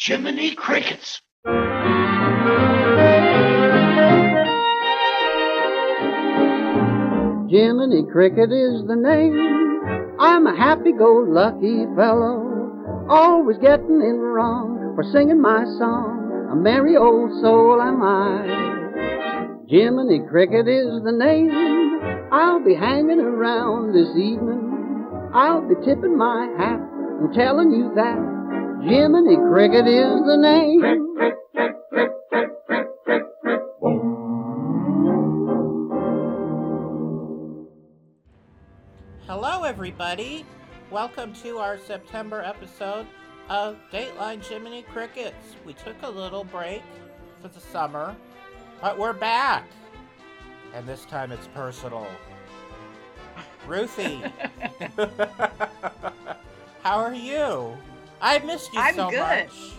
Jiminy Crickets. Jiminy Cricket is the name. I'm a happy-go-lucky fellow, always getting in wrong for singing my song. A merry old soul am I. Jiminy Cricket is the name. I'll be hanging around this evening. I'll be tipping my hat and telling you that Jiminy Cricket is the name. Hello, everybody. Welcome to our September episode of Dateline Jiminy Crickets. We took a little break for the summer, but we're back. And this time it's personal. Ruthie, how are you? I missed you I'm so good. much.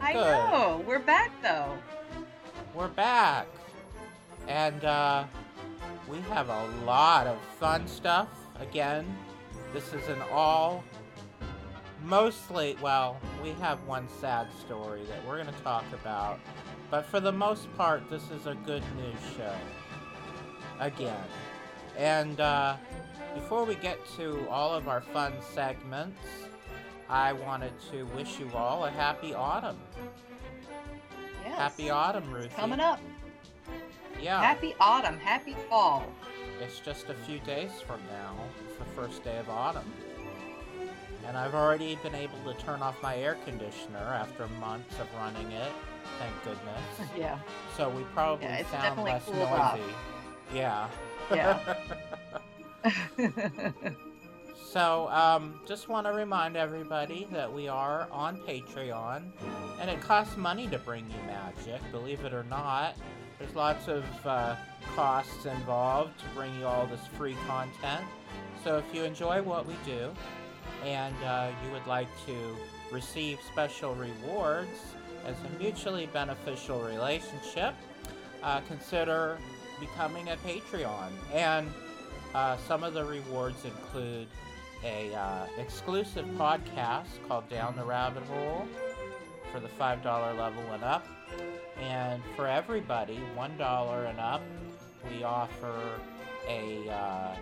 I Good. know. We're back though. We're back. And uh, we have a lot of fun stuff. Again, this is an all mostly, well, we have one sad story that we're going to talk about. But for the most part, this is a good news show. Again. And uh, before we get to all of our fun segments, I wanted to wish you all a happy autumn. Yes. Happy autumn, Ruthie. Coming up. Yeah. Happy autumn. Happy fall. It's just a few days from now. It's the first day of autumn. And I've already been able to turn off my air conditioner after months of running it. Thank goodness. Yeah. So we probably Yeah, sound less cooled off. noisy. Yeah. Yeah. So, um, just want to remind everybody that we are on Patreon, and it costs money to bring you magic, believe it or not. There's lots of uh, costs involved to bring you all this free content. So, if you enjoy what we do, and uh, you would like to receive special rewards as a mutually beneficial relationship, uh, consider becoming a Patreon. And uh, some of the rewards include a uh, exclusive podcast called Down the Rabbit Hole for the five dollar level and up, and for everybody one dollar and up, we offer a uh,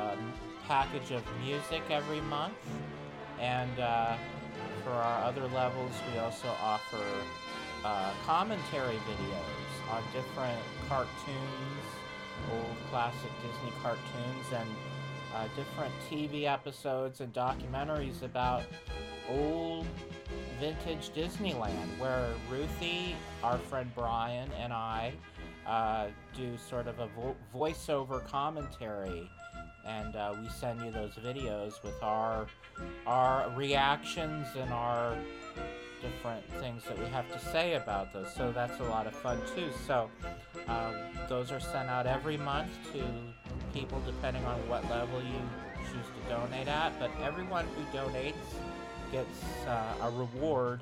um, package of music every month, and uh, for our other levels, we also offer uh, commentary videos on different cartoons, old classic Disney cartoons, and uh, different TV episodes and documentaries about old vintage Disneyland, where Ruthie, our friend Brian, and I uh, do sort of a vo- voiceover commentary, and uh, we send you those videos with our our reactions and our different things that we have to say about those. So that's a lot of fun too. So um, those are sent out every month to people depending on what level you choose to donate at. But everyone who donates gets uh, a reward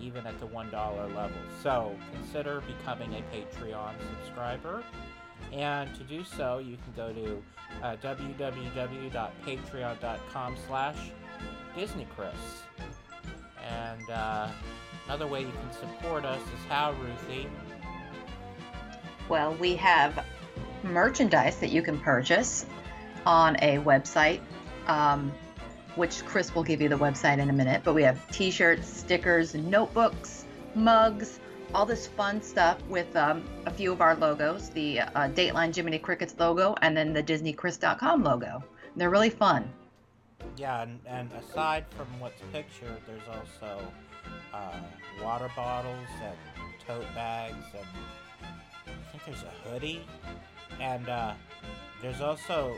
even at the $1 level. So consider becoming a Patreon subscriber. And to do so, you can go to uh, www.patreon.com slash DisneyChris. And uh, another way you can support us is how, Ruthie? well, we have merchandise that you can purchase on a website, um, which Chris will give you the website in a minute. But we have T-shirts, stickers, notebooks, mugs, all this fun stuff with um, a few of our logos: the uh, Dateline Jiminy Crickets logo, and then the DisneyChris.com logo. They're really fun. Yeah, and, and aside from what's pictured, there's also uh, water bottles and tote bags, and I think there's a hoodie, and uh, there's also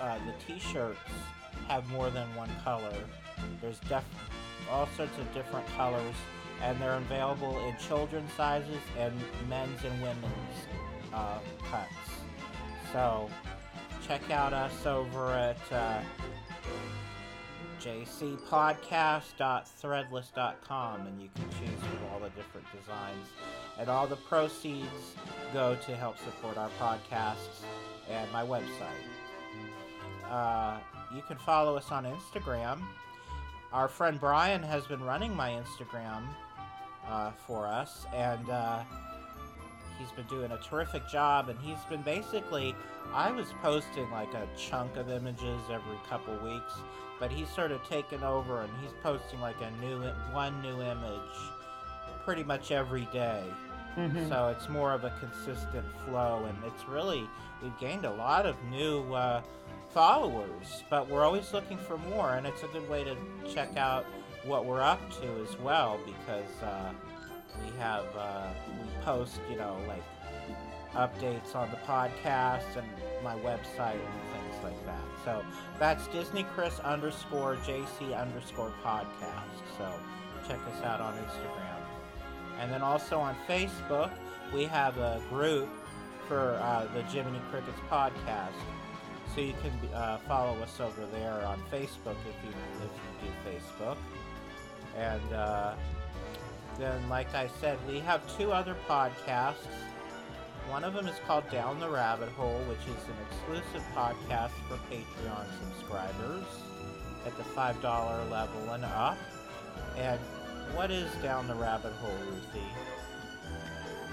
uh, the T-shirts have more than one color. There's def- all sorts of different colors, and they're available in children's sizes and men's and women's uh, cuts. So check out us over at. Uh, jcpodcast.threadless.com and you can choose from all the different designs. And all the proceeds go to help support our podcasts and my website. Uh, you can follow us on instagram. Our friend brian has been running my instagram uh, for us, and uh, he's been doing a terrific job. And he's been basically, I was posting like a chunk of images every couple weeks, but he's sort of taken over and he's posting like a new one new image pretty much every day. Mhm. So it's more of a consistent flow, and it's really we've gained a lot of new uh, followers, but we're always looking for more, and it's a good way to check out what we're up to as well because uh, we have uh, we post you know like updates on the podcast and my website and things like that. So that's Disney Chris underscore JC underscore podcast. So check us out on Instagram. And then also on Facebook, we have a group for uh, the Jiminy Crickets podcast. So you can uh, follow us over there on Facebook if you if you do Facebook. And uh, then, like I said, we have two other podcasts. One of them is called Down the Rabbit Hole, which is an exclusive podcast for Patreon subscribers at the $5 level and up. And what is Down the Rabbit Hole, Ruthie?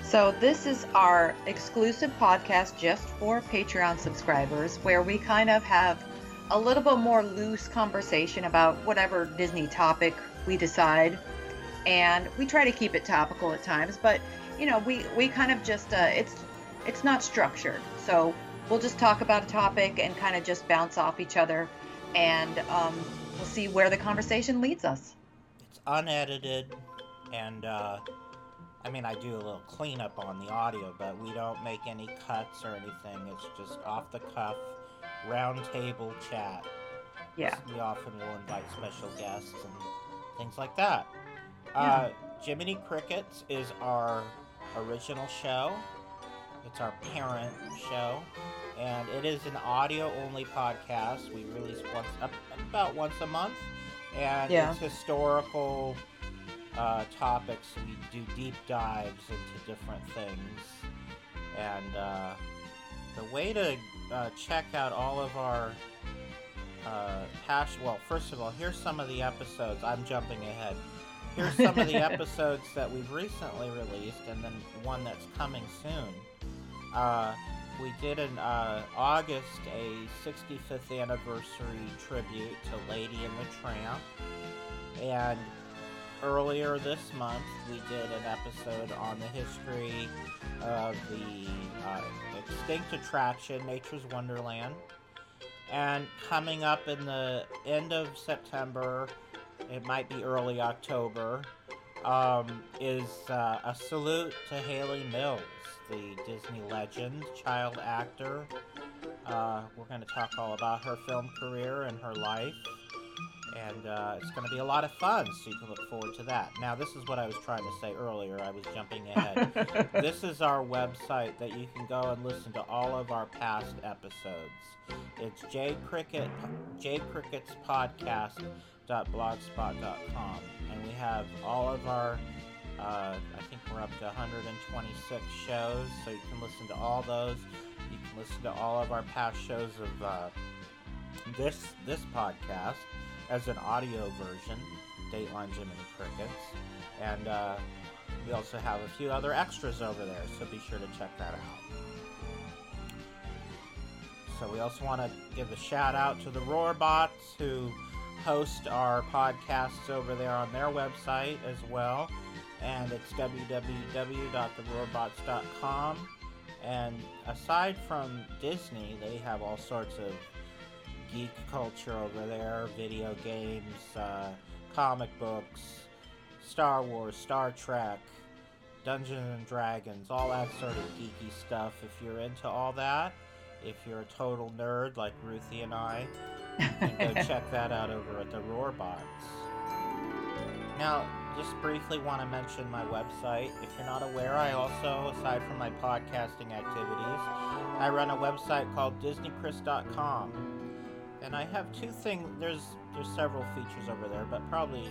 So, this is our exclusive podcast just for Patreon subscribers where we kind of have a little bit more loose conversation about whatever Disney topic we decide. And we try to keep it topical at times, but you know, we, we kind of just, uh, it's, it's not structured. So, we'll just talk about a topic and kind of just bounce off each other and um, we'll see where the conversation leads us. It's unedited, and uh, I mean, I do a little cleanup on the audio, but we don't make any cuts or anything. It's just off the cuff, round table chat. Yeah. We often will invite special guests and things like that. Uh, Jiminy Crickets is our original show. It's our parent show, and it is an audio-only podcast. We release once, about once a month, and Yeah. it's historical uh, topics. We do deep dives into different things, and uh, the way to uh, check out all of our uh, past. Well, first of all, here's some of the episodes. I'm jumping ahead. Here's some of the episodes that we've recently released, and then one that's coming soon. Uh, we did in uh, August a 65th anniversary tribute to Lady and the Tramp, and earlier this month we did an episode on the history of the uh, extinct attraction Nature's Wonderland. And coming up in the end of September, it might be early October, um, is uh, a salute to Hayley Mills, the Disney legend, child actor. Uh, we're going to talk all about her film career and her life. And uh, it's going to be a lot of fun, so you can look forward to that. Now, this is what I was trying to say earlier. I was jumping ahead. this is our website that you can go and listen to all of our past episodes. It's jcricket, jcricketspodcast.blogspot.com. And we have all of our, uh, I think we're up to 126 shows, so you can listen to all those. You can listen to all of our past shows of uh, this this podcast as an audio version, Dateline Jiminy Crickets. And uh, we also have a few other extras over there, so be sure to check that out. So we also want to give a shout out to the Roarbots who host our podcasts over there on their website as well. And it's www.theroarbots.com. And aside from Disney, they have all sorts of geek culture over there video games, uh, comic books, Star Wars, Star Trek, Dungeons and Dragons, all that sort of geeky stuff. If you're into all that, if you're a total nerd like Ruthie and I, you can go check that out over at the Roarbots. Now, just briefly want to mention my website. If you're not aware, I also, aside from my podcasting activities, I run a website called DisneyChris.com. And I have two things. There's there's several features over there, but probably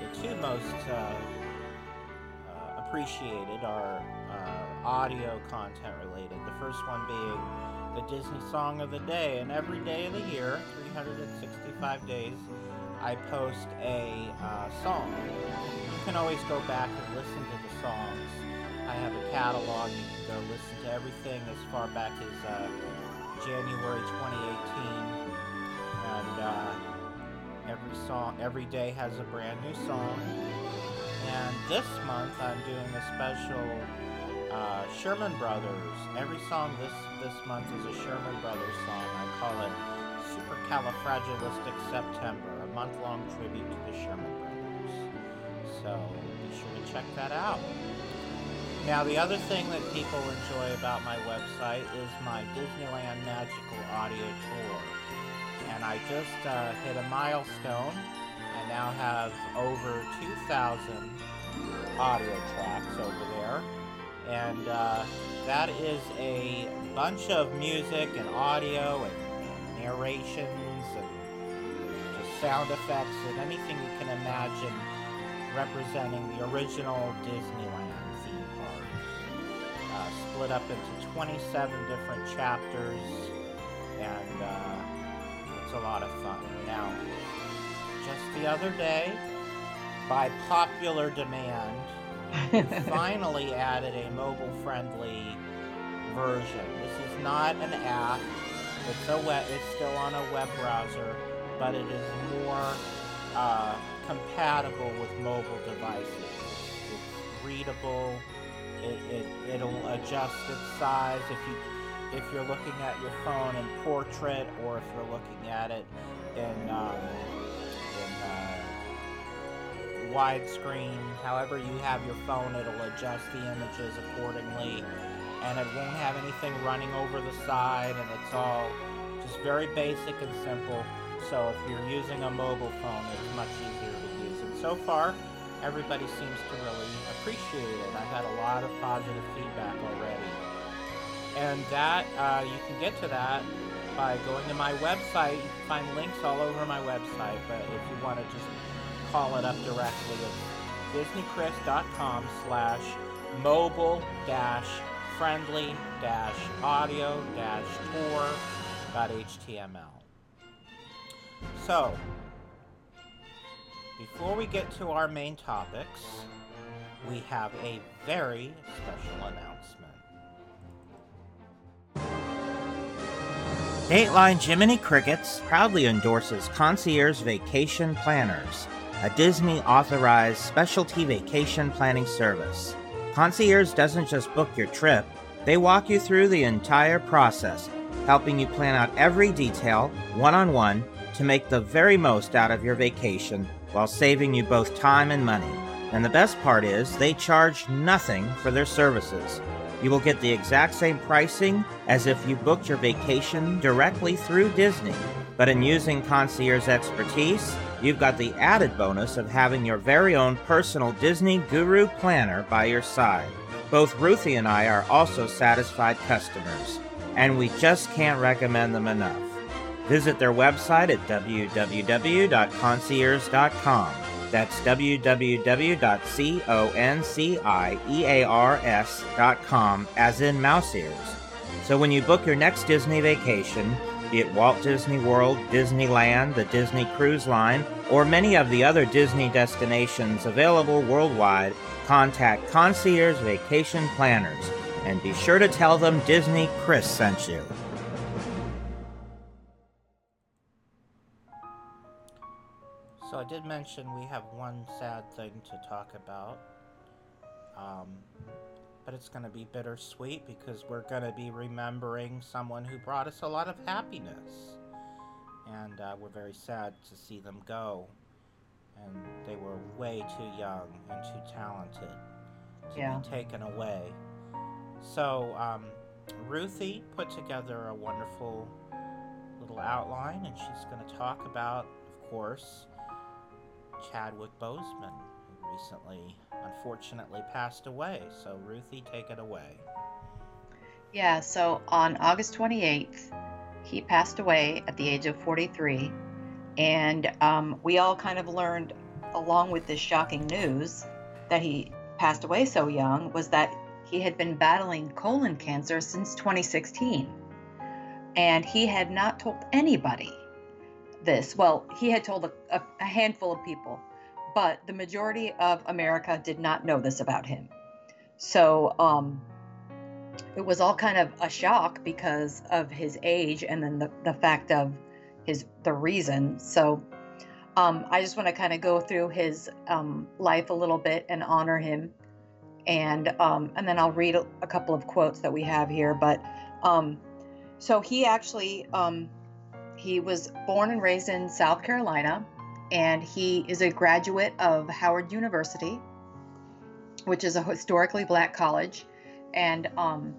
the two most uh, uh, appreciated are uh, audio content related. The first one being the Disney Song of the Day, and every day of the year, 365 days, I post a uh, song. You can always go back and listen to the songs. I have a catalog. You can go listen to everything as far back as uh, January 2018. And uh, every song, every day has a brand new song. And this month I'm doing a special uh, Sherman Brothers. Every song this this month is a Sherman Brothers song. I call it Supercalifragilistic September, a month-long tribute to the Sherman Brothers. So be sure to check that out. Now, the other thing that people enjoy about my website is my Disneyland Magical Audio Tour. And I just uh, hit a milestone. I now have over 2,000 audio tracks over there. And uh, that is a bunch of music and audio and narrations and just sound effects and anything you can imagine representing the original Disneyland theme park, uh, split up into 27 different chapters, and uh, it's a lot of fun. Now, just the other day, by popular demand, finally added a mobile-friendly version. This is not an app. It's a web. It's still on a web browser, but it is more uh, compatible with mobile devices. It's readable it, it it'll adjust its size if you if you're looking at your phone in portrait or if you're looking at it in um, widescreen. However you have your phone, it'll adjust the images accordingly, and it won't have anything running over the side, and it's all just very basic and simple. So if you're using a mobile phone, it's much easier to use. And so far, everybody seems to really appreciate it. I've had a lot of positive feedback already. And that, uh, you can get to that by going to my website. You can find links all over my website, but if you want to just call it up directly, it's disneychris.com slash mobile dash friendly dash audio dash tour dot html. So, before we get to our main topics, we have a very special announcement. Dateline Jiminy Crickets proudly endorses Concierge Vacation Planners, a Disney authorized specialty vacation planning service. Concierge doesn't just book your trip, they walk you through the entire process, helping you plan out every detail, one on one, to make the very most out of your vacation while saving you both time and money. And the best part is, they charge nothing for their services. You will get the exact same pricing as if you booked your vacation directly through Disney. But in using concierge expertise, you've got the added bonus of having your very own personal Disney guru planner by your side. Both Ruthie and I are also satisfied customers, and we just can't recommend them enough. Visit their website at www.concierge.com. That's www.concierge.com, as in mouse ears. So when you book your next Disney vacation, be it Walt Disney World, Disneyland, the Disney Cruise Line, or many of the other Disney destinations available worldwide, contact Concierge Vacation Planners and be sure to tell them Disney Chris sent you. So I did mention we have one sad thing to talk about. But it's going to be bittersweet because we're going to be remembering someone who brought us a lot of happiness. And uh, we're very sad to see them go. And they were way too young and too talented to Yeah. be taken away. So, um, Ruthie put together a wonderful little outline, and she's going to talk about, of course, Chadwick Boseman, who recently, unfortunately, passed away. So, Ruthie, take it away. Yeah, so on August 28th, he passed away at the age of 43. And um, we all kind of learned, along with this shocking news, that he passed away so young, was that he had been battling colon cancer since 2016. And he had not told anybody this. Well, he had told a, a, a handful of people, but the majority of America did not know this about him. So um, it was all kind of a shock because of his age and then the, the fact of his the reason. So um, I just want to kind of go through his um, life a little bit and honor him, and um, and then I'll read a, a, couple of quotes that we have here. But um, so he actually um, he was born and raised in South Carolina, and he is a graduate of Howard University, which is a historically black college, and um,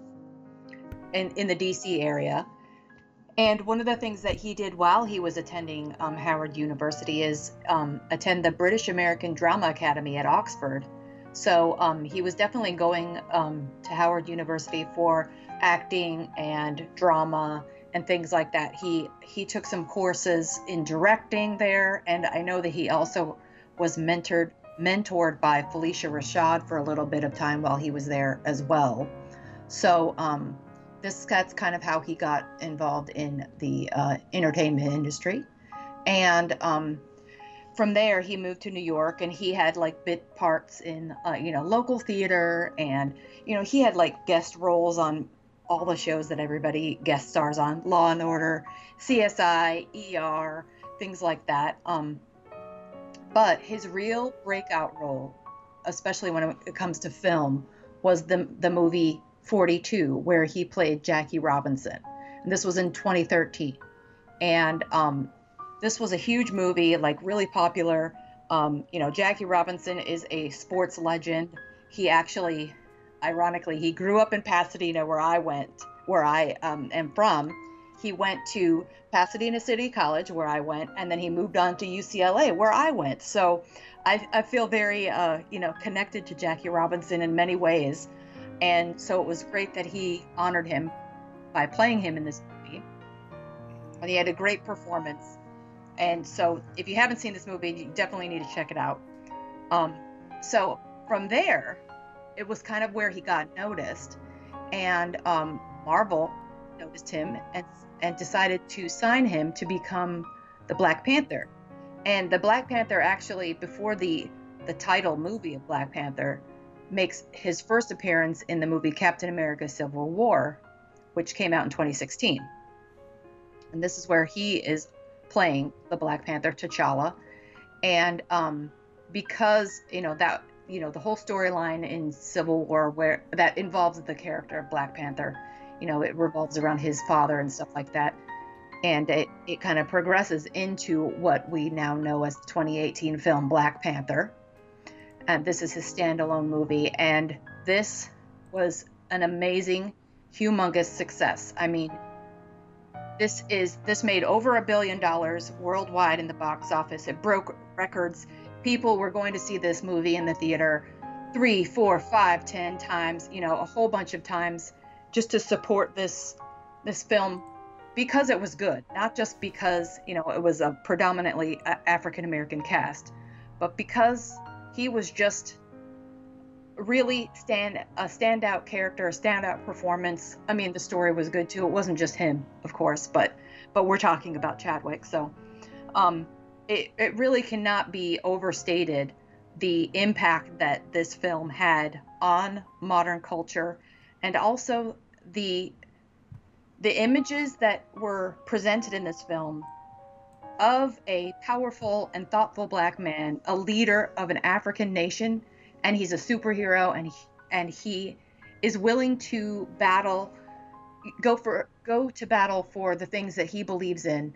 in in the D.C. area. And one of the things that he did while he was attending um, Howard University is um, attend the British American Drama Academy at Oxford. So um, he was definitely going um, to Howard University for acting and drama and things like that. He he took some courses in directing there, and I know that he also was mentored mentored by Phylicia Rashad for a little bit of time while he was there as well. So um, this that's kind of how he got involved in the uh, entertainment industry, and um, from there he moved to New York and he had like bit parts in uh, you know local theater and you know he had like guest roles on all the shows that everybody guest stars on Law and Order, CSI, ER, things like that. Um, but his real breakout role, especially when it comes to film, was the the movie 42, where he played Jackie Robinson. And this was in 2013. And um, this was a huge movie, like really popular. Um, you know, Jackie Robinson is a sports legend. He actually, ironically, he grew up in Pasadena, where I went, where I um, am from. He went to Pasadena City College, where I went, and then he moved on to UCLA, where I went. So I, I feel very, uh, you know, connected to Jackie Robinson in many ways. And so it was great that he honored him by playing him in this movie. And he had a great performance. And so if you haven't seen this movie, you definitely need to check it out. Um, so from there, it was kind of where he got noticed. And um, Marvel noticed him and, and decided to sign him to become the Black Panther. And the Black Panther actually, before the the title movie of Black Panther, makes his first appearance in the movie Captain America Civil War, which came out in 2016. And this is where he is playing the Black Panther T'Challa. And um, because, you know, that, you know, the whole storyline in Civil War where that involves the character of Black Panther, you know, it revolves around his father and stuff like that. And it, it kind of progresses into what we now know as the 2018 film Black Panther and this is his standalone movie. And this was an amazing, humongous success. I mean, this is this made over a billion dollars worldwide in the box office. It broke records. People were going to see this movie in the theater three, four, five, ten times, you know, a whole bunch of times just to support this this film because it was good, not just because, you know, it was a predominantly African American cast, but because he was just really stand a standout character, a standout performance. I mean, the story was good too. It wasn't just him, of course, but but we're talking about Chadwick, so um, it it really cannot be overstated the impact that this film had on modern culture, and also the the images that were presented in this film of a powerful and thoughtful black man, a leader of an African nation, and he's a superhero and he, and he is willing to battle go for go to battle for the things that he believes in.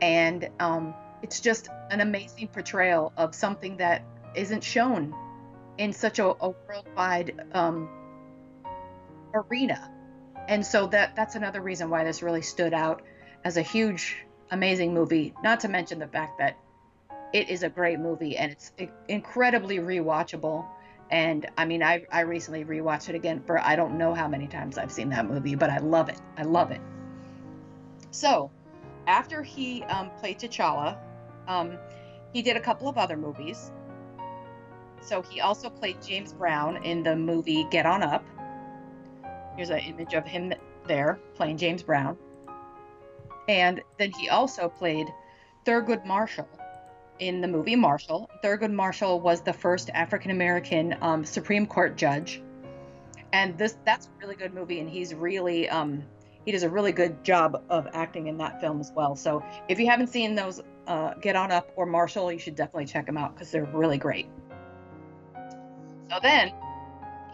And um, it's just an amazing portrayal of something that isn't shown in such a, a worldwide um, arena and so that that's another reason why this really stood out as a huge amazing movie. Not to mention the fact that it is a great movie and it's incredibly rewatchable. And I mean, I, I recently rewatched it again for I don't know how many times I've seen that movie, but I love it. I love it. So, after he um, played T'Challa, um, he did a couple of other movies. So, he also played James Brown in the movie Get On Up. Here's an image of him there playing James Brown. And then he also played Thurgood Marshall in the movie Marshall. Thurgood Marshall was the first African American um, Supreme Court judge, and this that's a really good movie, and he's really um, he does a really good job of acting in that film as well. So if you haven't seen those, uh, Get On Up or Marshall, you should definitely check them out because they're really great. So then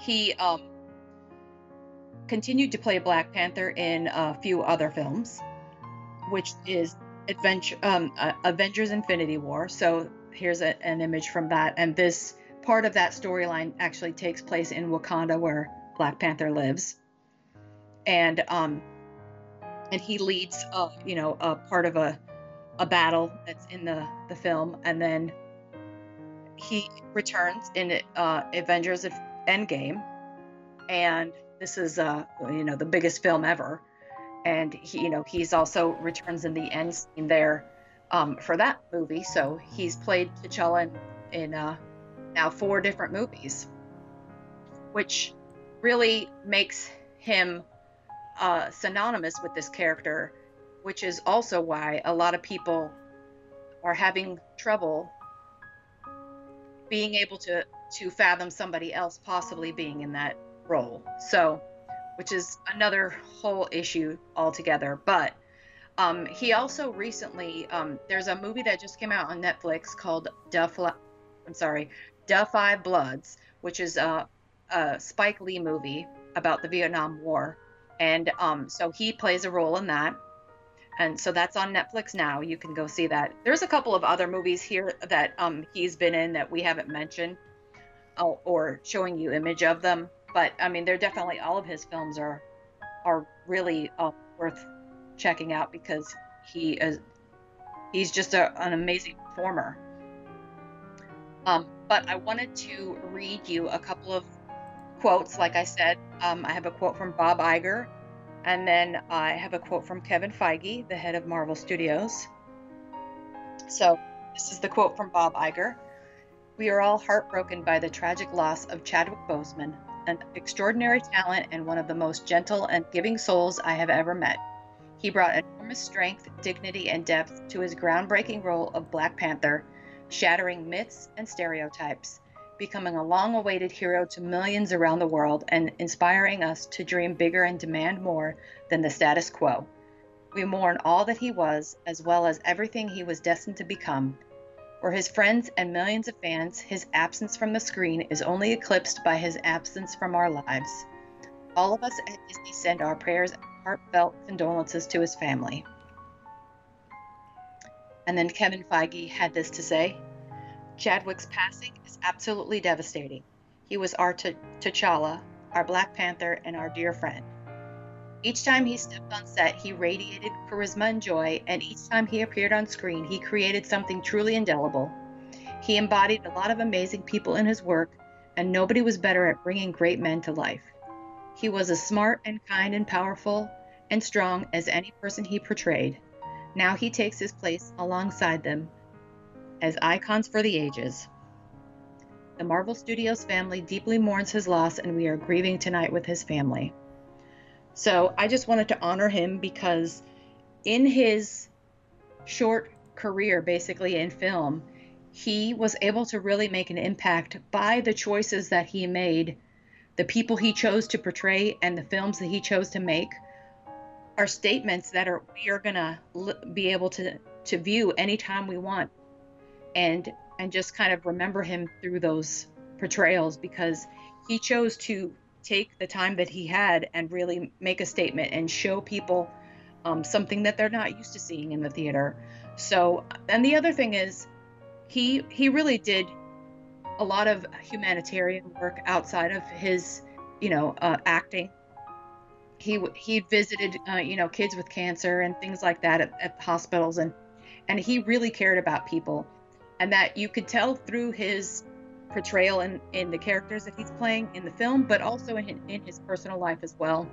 he um, continued to play Black Panther in a few other films, which is Adventure, um, uh, Avengers: Infinity War. So here's a, an image from that, and this part of that storyline actually takes place in Wakanda, where Black Panther lives, and um, and he leads, uh, you know, a part of a a battle that's in the the film, and then he returns in uh, Avengers Endgame, and this is uh, you know the biggest film ever, and he, you know he's also returns in the end scene there um, for that movie. So he's played T'Challa in, in uh, now four different movies, which really makes him uh, synonymous with this character, which is also why a lot of people are having trouble being able to to fathom somebody else possibly being in that role. So, which is another whole issue altogether. But um, he also recently um, there's a movie that just came out on Netflix called Duff. I'm sorry, Da 5 Bloods, which is a, a Spike Lee movie about the Vietnam War and um, so he plays a role in that and so that's on netflix now. You can go see that. There's a couple of other movies here that um, he's been in that we haven't mentioned uh, or showing you image of them. But i mean they're definitely all of his films are are really uh, worth checking out because he is he's just a, an amazing performer. Um, but i wanted to read you a couple of quotes. Like I said, um, I have a quote from Bob Iger, and then I have a quote from Kevin Feige, the head of Marvel Studios. So, this is the quote from Bob Iger We are all heartbroken by the tragic loss of Chadwick Boseman, an extraordinary talent and one of the most gentle and giving souls I have ever met. He brought enormous strength, dignity, and depth to his groundbreaking role of Black Panther, shattering myths and stereotypes becoming a long awaited hero to millions around the world and inspiring us to dream bigger and demand more than the status quo. We mourn all that he was, as well as everything he was destined to become. For his friends and millions of fans, his absence from the screen is only eclipsed by his absence from our lives. All of us at Disney send our prayers and heartfelt condolences to his family. And then Kevin Feige had this to say Chadwick's passing is absolutely devastating. He was our T'Challa, our Black Panther, and our dear friend. Each time he stepped on set, he radiated charisma and joy, and each time he appeared on screen, he created something truly indelible. He embodied a lot of amazing people in his work, and nobody was better at bringing great men to life. He was as smart and kind and powerful and strong as any person he portrayed. Now he takes his place alongside them as icons for the ages. The Marvel Studios family deeply mourns his loss, and we are grieving tonight with his family. So I just wanted to honor him because in his short career, basically in film, he was able to really make an impact by the choices that he made, the people he chose to portray, and the films that he chose to make are statements that are we are gonna be able to to view anytime we want and and just kind of remember him through those portrayals because he chose to take the time that he had and really make a statement and show people um, something that they're not used to seeing in the theater. So, and the other thing is, he he really did a lot of humanitarian work outside of his, you know, uh, acting. He he visited, uh, you know, kids with cancer and things like that at, at hospitals, and and he really cared about people and that you could tell through his portrayal in, in the characters that he's playing in the film, but also in, in his personal life as well.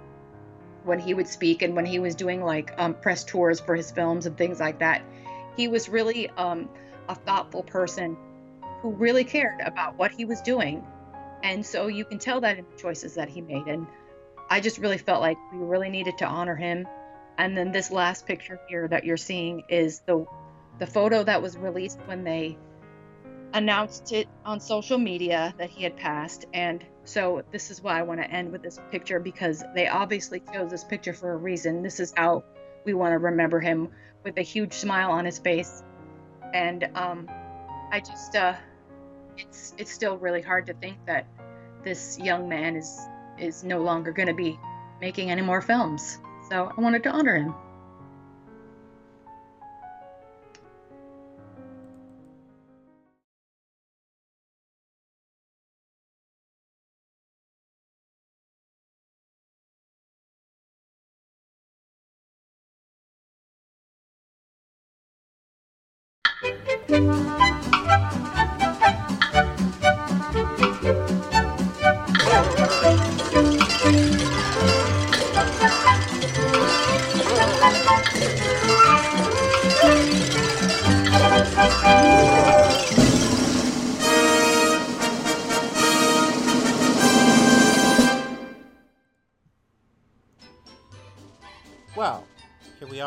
When he would speak and when he was doing like um, press tours for his films and things like that, he was really um, a thoughtful person who really cared about what he was doing. And so you can tell that in the choices that he made. And I just really felt like we really needed to honor him. And then this last picture here that you're seeing is the the photo that was released when they announced it on social media that he had passed. And so this is why I want to end with this picture because they obviously chose this picture for a reason. This is how we want to remember him with a huge smile on his face. And um, I just, uh, it's it's still really hard to think that this young man is is no longer going to be making any more films. So I wanted to honor him.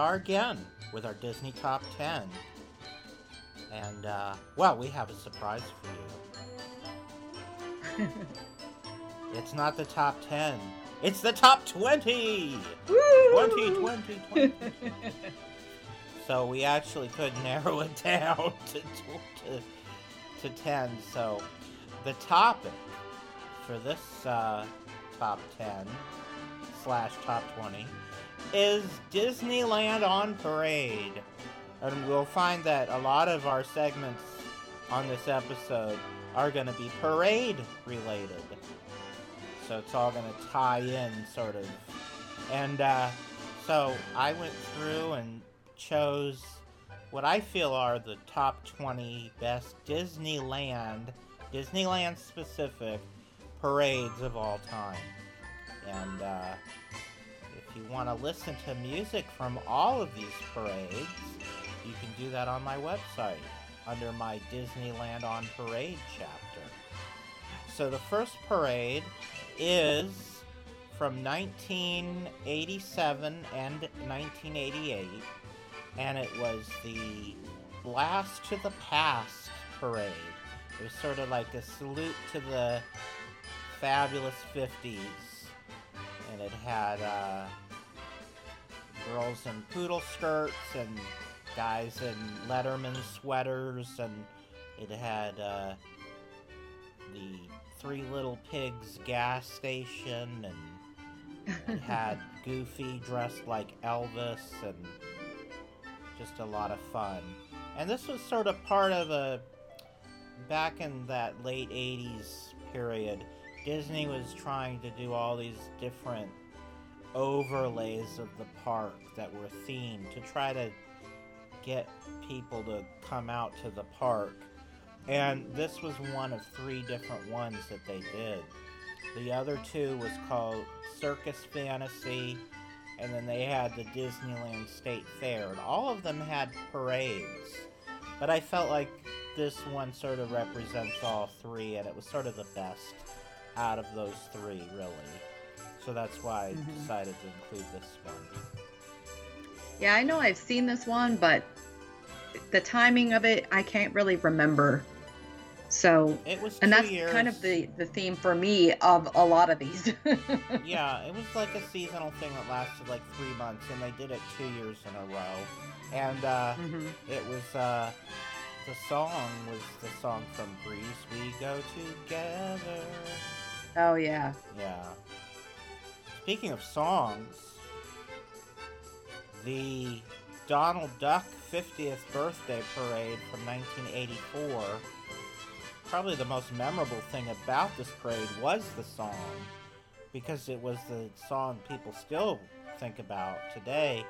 Are again with our Disney Top 10. And, uh, well, we have a surprise for you. it's not the top 10, it's the top 20! 20, 20, 20. so we actually could narrow it down to, to, to 10. So the topic for this uh, top 10 slash top 20 is Disneyland on Parade. And we'll find that a lot of our segments on this episode are going to be parade related. So it's all going to tie in, sort of. And uh, so I went through and chose what I feel are the top 20 best Disneyland, Disneyland specific parades of all time. And uh, you want to listen to music from all of these parades, you can do that on my website under my Disneyland on Parade chapter. So the first parade is from 1987 and 1988, and it was the Blast to the Past parade. It was sort of like a salute to the fabulous 50s, and it had uh, girls in poodle skirts and guys in Letterman sweaters, and it had uh, the Three Little Pigs gas station, and it had Goofy dressed like Elvis, and just a lot of fun. And this was sort of part of a back in that late 80s period. Disney was trying to do all these different overlays of the park that were themed to try to get people to come out to the park. And this was one of three different ones that they did. The other two was called Circus Fantasy, and then they had the Disneyland State Fair. And all of them had parades. But I felt like this one sort of represents all three, and it was sort of the best out of those three, really. So that's why I Mhm. decided to include this one. Yeah, I know I've seen this one, but the timing of it, I can't really remember. So, It was and that's years. kind of the the theme for me of a lot of these. yeah, it was like a seasonal thing that lasted like three months, and they did it two years in a row. And uh, Mhm. it was uh, the song was the song from Grease. We go together. Oh yeah. Yeah. Speaking of songs, the Donald Duck 50th birthday parade from 1984. Probably the most memorable thing about this parade was the song, because it was the song people still think about today.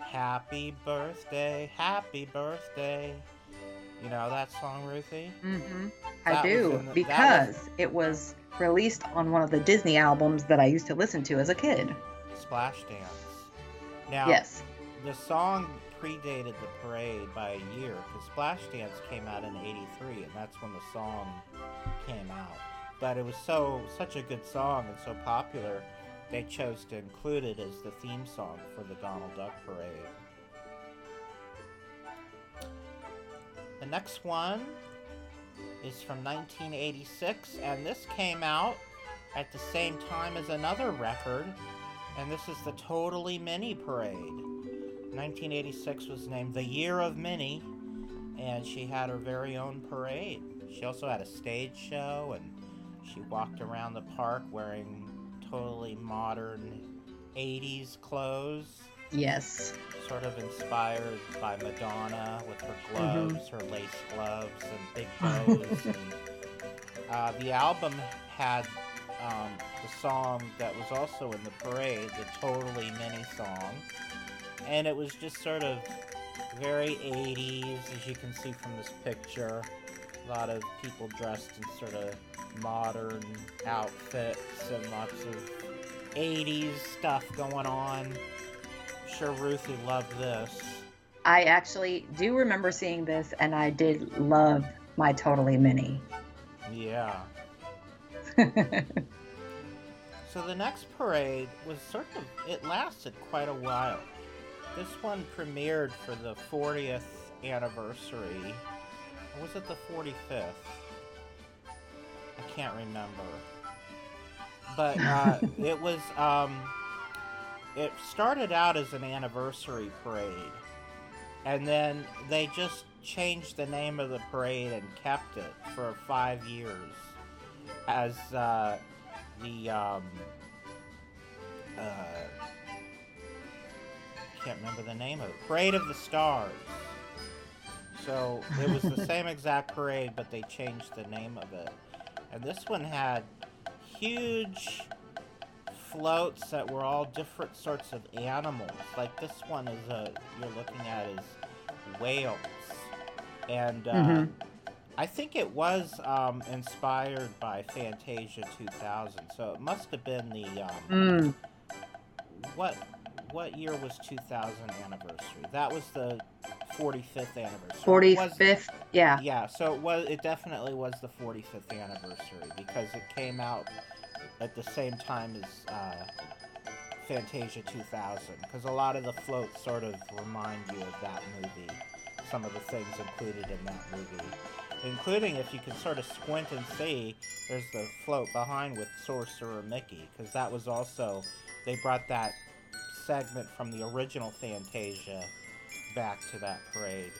Happy birthday, happy birthday. You know that song, Ruthie? Mm-hmm. I do the- because it was released on one of the Disney albums that I used to listen to as a kid. Splash Dance. Now, Yes. the song predated the parade by a year because Splash Dance came out in '83, and that's when the song came out. But it was so such a good song and so popular, they chose to include it as the theme song for the Donald Duck Parade. Next one is from 1986, and this came out at the same time as another record, and this is the Totally Minnie Parade. 1986 was named the Year of Minnie, and she had her very own parade. She also had a stage show, and she walked around the park wearing totally modern 80s clothes. Yes. Sort of inspired by Madonna with her gloves, her lace gloves, and big bows. and, uh, the album had um, the song that was also in the parade, the Totally Minnie song. And it was just sort of very 80s, as you can see from this picture. A lot of people dressed in sort of modern outfits and lots of 80s stuff going on. Sure Ruthie loved this. I actually do remember seeing this, and I did love my Totally Minnie. Yeah. So the next parade was sort of, it lasted quite a while. This one premiered for the 40th anniversary. Or was it the 45th? I can't remember. But uh, it was, um, it started out as an anniversary parade. And then they just changed the name of the parade and kept it for five years as uh, the um, uh, can't remember the name of it. Parade of the Stars. So it was the same exact parade, but they changed the name of it. And this one had huge floats that were all different sorts of animals. Like this one is a you're looking at is whales, and uh, Mhm. I think it was um, inspired by Fantasia 2000. So it must have been the um, Mm, what what year was 2000 anniversary? That was the 45th anniversary. 45th. Yeah. yeah, so it was. It definitely was the 45th anniversary because it came out at the same time as uh, Fantasia 2000. Because a lot of the floats sort of remind you of that movie. Some of the things included in that movie, including if you can sort of squint and see, there's the float behind with Sorcerer Mickey. Because that was also they brought that segment from the original Fantasia back to that parade.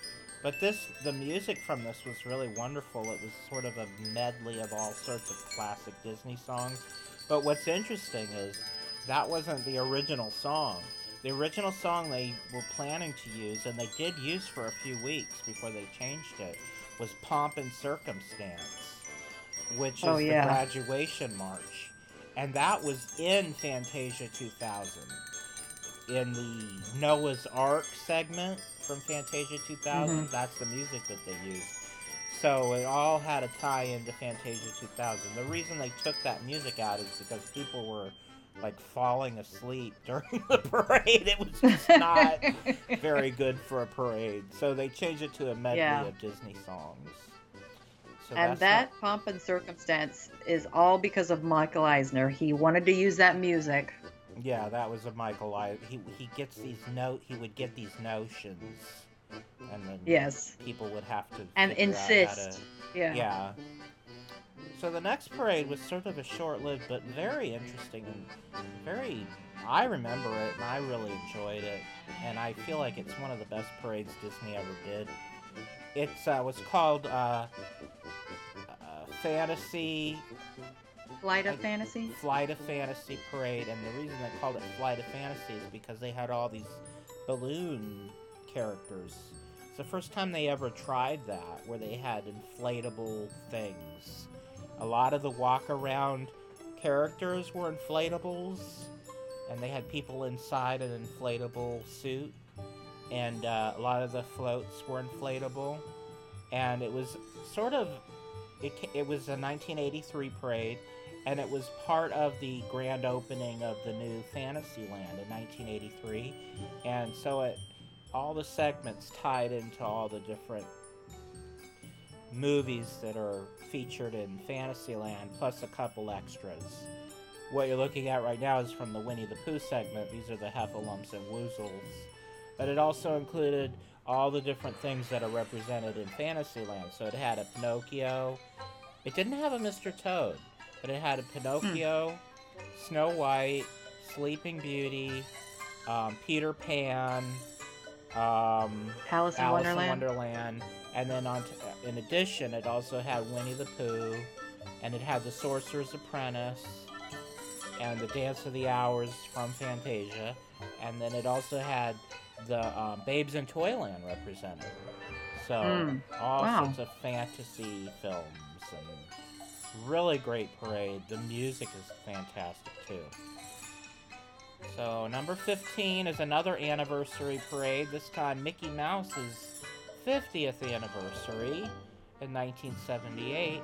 But this, the music from this was really wonderful. It was sort of a medley of all sorts of classic Disney songs. But what's interesting is that wasn't the original song. The original song they were planning to use, and they did use for a few weeks before they changed it, was Pomp and Circumstance, which oh, is Oh, yeah. the graduation march. And that was in Fantasia 2000 in the Noah's Ark segment from Fantasia 2000. Mm-hmm. That's the music that they used. So it all had a tie into Fantasia 2000. The reason they took that music out is because people were like falling asleep during the parade. It was just not very good for a parade. So they changed it to a medley Yeah. of Disney songs. So And that pomp and circumstance is all because of Michael Eisner. He wanted to use that music. Yeah, that was a Michael. I he he gets these note. He would get these notions, and then Yes. people would have to And figure out how insist. to- Yeah. yeah. So the next parade was sort of a short-lived, but very interesting and very. I remember it, and I really enjoyed it, and I feel like it's one of the best parades Disney ever did. It uh, was called uh, uh, Fantasy Flight of Fantasy. Flight of Fantasy Parade, and the reason they called it Flight of Fantasy is because they had all these balloon characters. It's the first time they ever tried that, where they had inflatable things. A lot of the walk around characters were inflatables, and they had people inside an inflatable suit, and uh, a lot of the floats were inflatable, and it was sort of. It, it was a 1983 parade, and it was part of the grand opening of the new Fantasyland in 1983, and so it all the segments tied into all the different movies that are featured in Fantasyland, plus a couple extras. What you're looking at right now is from the Winnie the Pooh segment. These are the Heffalumps and Woozles. But it also included all the different things that are represented in Fantasyland. So it had a Pinocchio. It didn't have a Mr. Toad, but it had a Pinocchio, Snow White, Sleeping Beauty, um, Peter Pan, um, Alice in Alice Wonderland. in Wonderland, and then on t- in addition, it also had Winnie the Pooh, and it had the Sorcerer's Apprentice, and the Dance of the Hours from Fantasia, and then it also had the um, Babes in Toyland represented. So Mm, all wow. sorts of fantasy films and really great parade. The music is fantastic too. So number 15 is another anniversary parade. This time Mickey Mouse's 50th anniversary in 1978.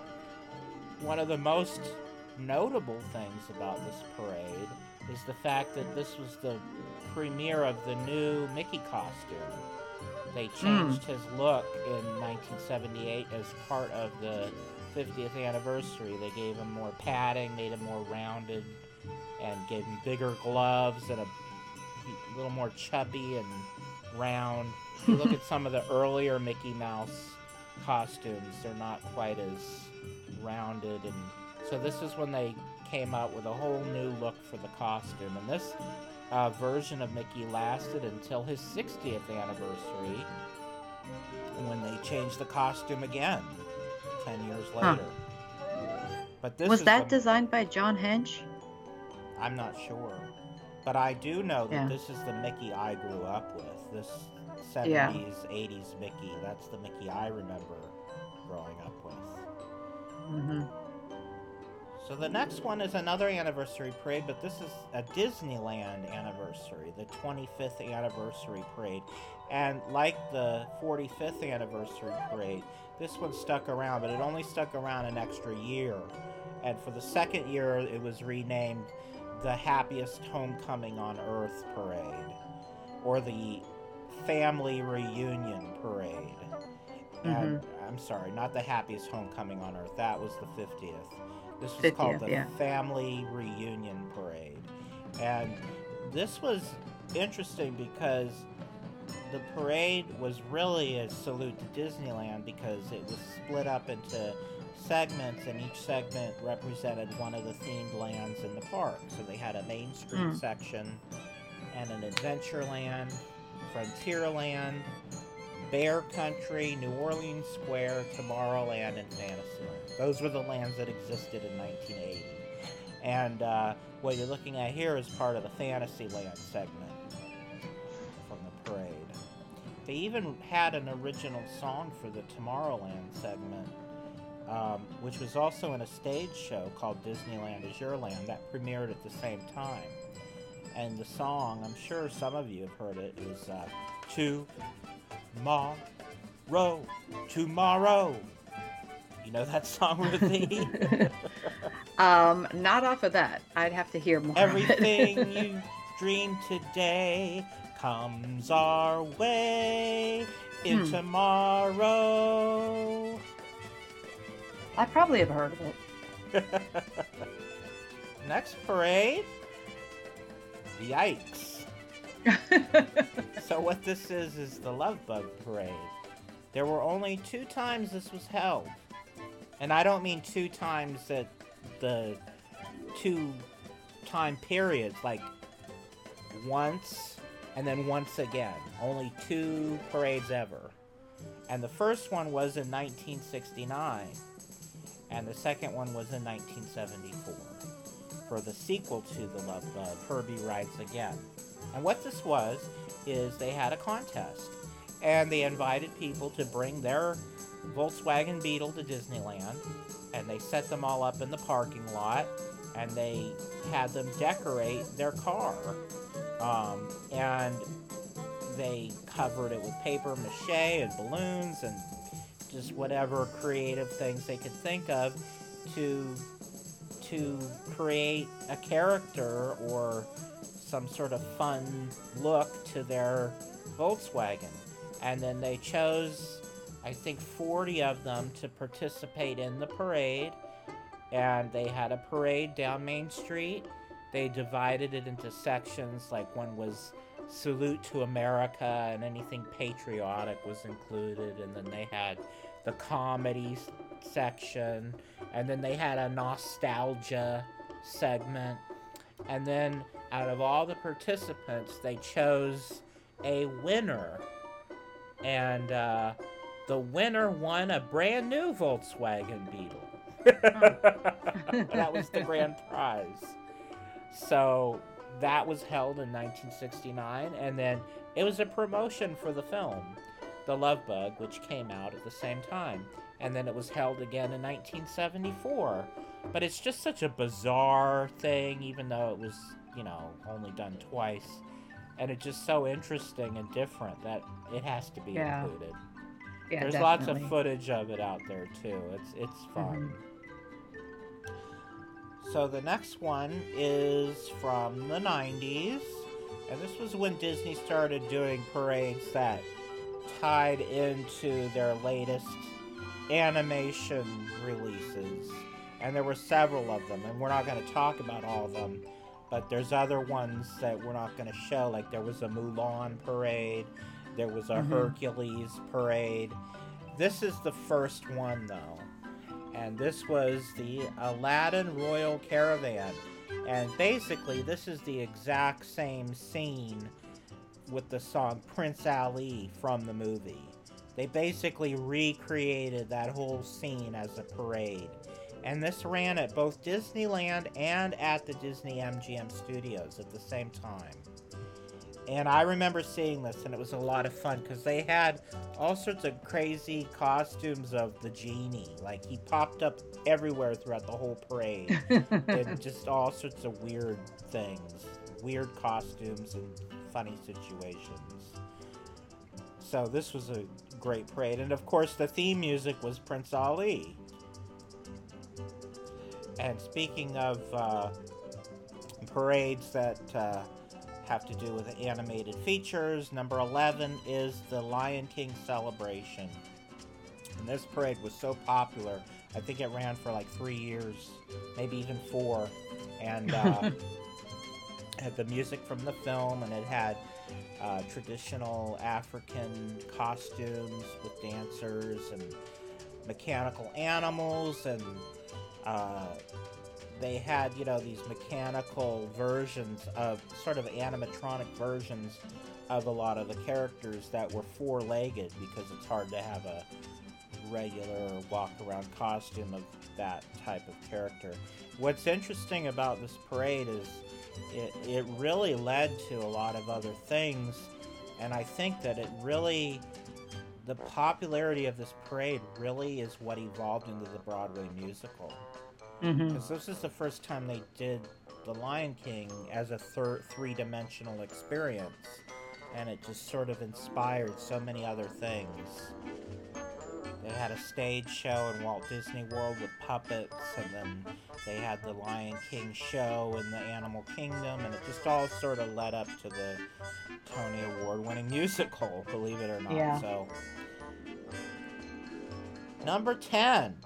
One of the most notable things about this parade is the fact that this was the premiere of the new Mickey costume. They hmm. changed his look in 1978 as part of the 50th anniversary. They gave him more padding, made him more rounded, and gave him bigger gloves and a he- little more chubby and round. If you look at some of the earlier Mickey Mouse costumes, they're not quite as rounded and so this is when they came out with a whole new look for the costume and this uh, version of Mickey lasted until his 60th anniversary when they changed the costume again 10 years Huh. later. But this Was that when- designed by John Hench? I'm not sure. But I do know that Yeah. this is the Mickey I grew up with. This 70s, Yeah. 80s Mickey. That's the Mickey I remember growing up with. hmm So the next one is another anniversary parade, but this is a Disneyland anniversary, the 25th anniversary parade. And like the 45th anniversary parade, this one stuck around, but it only stuck around an extra year. And for the second year, it was renamed the Happiest Homecoming on Earth Parade, or the Family Reunion Parade. And mm-hmm. I'm sorry, not the Happiest Homecoming on Earth. That was the 50th. This was called the yeah. Family Reunion Parade. And this was interesting because the parade was really a salute to Disneyland because it was split up into segments and each segment represented one of the themed lands in the park. So they had a Main Street Hmm. section and an Adventure Adventureland, Frontierland, Bear Country, New Orleans Square, Tomorrowland, and Fantasyland. Those were the lands that existed in 1980. And uh, what you're looking at here is part of the Fantasyland segment from the parade. They even had an original song for the Tomorrowland segment, um, which was also in a stage show called Disneyland is Your Land that premiered at the same time. And the song, I'm sure some of you have heard it, is uh, Tomorrow, Tomorrow. You know that song, Ruthie? Um, not off of that. I'd have to hear more. Everything you dream today comes our way in Hmm. tomorrow. I probably have heard of it. Next parade. Yikes. So what this is is the Love Bug Parade. There were only two times this was held. And I don't mean two times that the two time periods, like once and then once again. Only two parades ever. And the first one was in 1969. And the second one was in 1974 for the sequel to The Love Bug, Herbie Rides Again. And what this was is they had a contest and they invited people to bring their Volkswagen Beetle to Disneyland and they set them all up in the parking lot and they had them decorate their car. Um, and they covered it with paper mache and balloons and just whatever creative things they could think of to to create a character or some sort of fun look to their Volkswagen. And then they chose, I think, 40 of them to participate in the parade. And they had a parade down Main Street. They divided it into sections, like one was salute to America and anything patriotic was included. And then they had the comedy section, and then they had a nostalgia segment. And then out of all the participants, they chose a winner. And uh, the winner won a brand new Volkswagen Beetle. that was the grand prize. So that was held in 1969, and then it was a promotion for the film, The Love Bug, which came out at the same time. And then it was held again in 1974. But it's just such a bizarre thing, even though it was, you know, only done twice. And it's just so interesting and different that it has to be Yeah. included. Yeah, There's lots of footage of it out there too. It's it's fun. Mm-hmm. So the next one is from the 90s, and this was when Disney started doing parades that tied into their latest animation releases. And there were several of them, and we're not going to talk about all of them, but there's other ones that we're not going to show. Like there was a Mulan parade, there was a Mhm. Hercules parade. This is the first one, though and this was the Aladdin Royal Caravan. And basically, this is the exact same scene with the song Prince Ali from the movie. They basically recreated that whole scene as a parade. And this ran at both Disneyland and at the Disney MGM studios at the same time. And I remember seeing this, and it was a lot of fun because they had all sorts of crazy costumes of the genie. Like he popped up everywhere throughout the whole parade, and just all sorts of weird things, weird costumes, and funny situations. So this was a great parade, and of course the theme music was Prince Ali. And speaking of uh, parades that uh, have to do with animated features. Number 11 is the Lion King celebration. And this parade was so popular, I think it ran for like three years, maybe even four. And uh, had the music from the film, and it had uh, traditional African costumes with dancers and mechanical animals and uh, they had you know these mechanical versions of sort of animatronic versions of a lot of the characters that were four-legged because it's hard to have a regular walk around costume of that type of character. What's interesting about this parade is it, it really led to a lot of other things and i think that it really the popularity of this parade really is what evolved into the broadway musical Mhm. because this is the first time they did The Lion King as a thir- three dimensional experience. And it just sort of inspired so many other things. They had a stage show in Walt Disney World with puppets, and then they had the Lion King show in the Animal Kingdom, and it just all sort of led up to the Tony Award winning musical, believe it or not. Yeah. So, number 10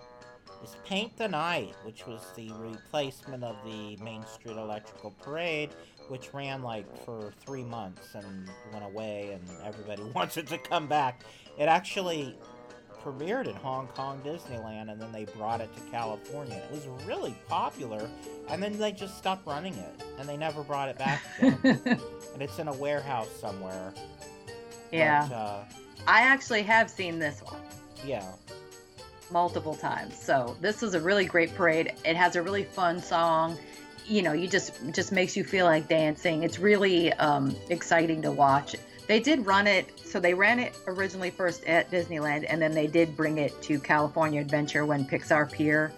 is Paint the Night, which was the replacement of the Main Street Electrical Parade, which ran like for three months and went away, and everybody wants it to come back. It actually premiered in Hong Kong Disneyland, and then they brought it to California. It was really popular, and then they just stopped running it, and they never brought it back again. and it's in a warehouse somewhere. yeah. But, uh, I actually have seen this one yeah. Multiple times. So this was a really great parade. It has a really fun song. You know, you just just makes you feel like dancing. It's really um, exciting to watch. They did run it, so they ran it originally first at Disneyland, and then they did bring it to California Adventure when Pixar Pier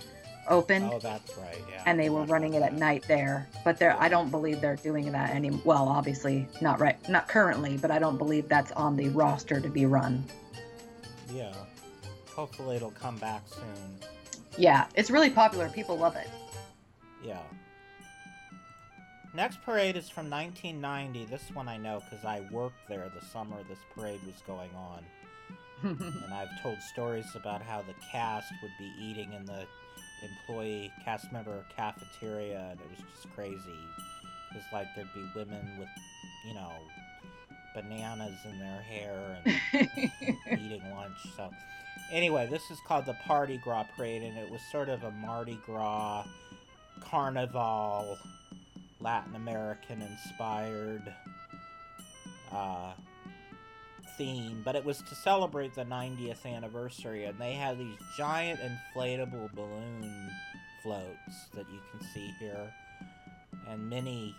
opened. Oh, that's right. Yeah. and they were running it at night there. But they're I don't believe they're doing that any. Well, obviously not right, not currently, but I don't believe that's on the roster to be run. Yeah. Hopefully it'll come back soon. Yeah, it's really popular. People love it. Yeah. Next parade is from 1990. This one I know because I worked there the summer this parade was going on. and I've told stories about how the cast would be eating in the employee cast member cafeteria, and it was just crazy. Because like there'd be women with, you know, bananas in their hair and eating lunch. So, anyway, this is called the Party Gras Parade, and it was sort of a Mardi Gras carnival, Latin American inspired uh, theme, but it was to celebrate the 90th anniversary, and they had these giant inflatable balloon floats that you can see here, and Minnie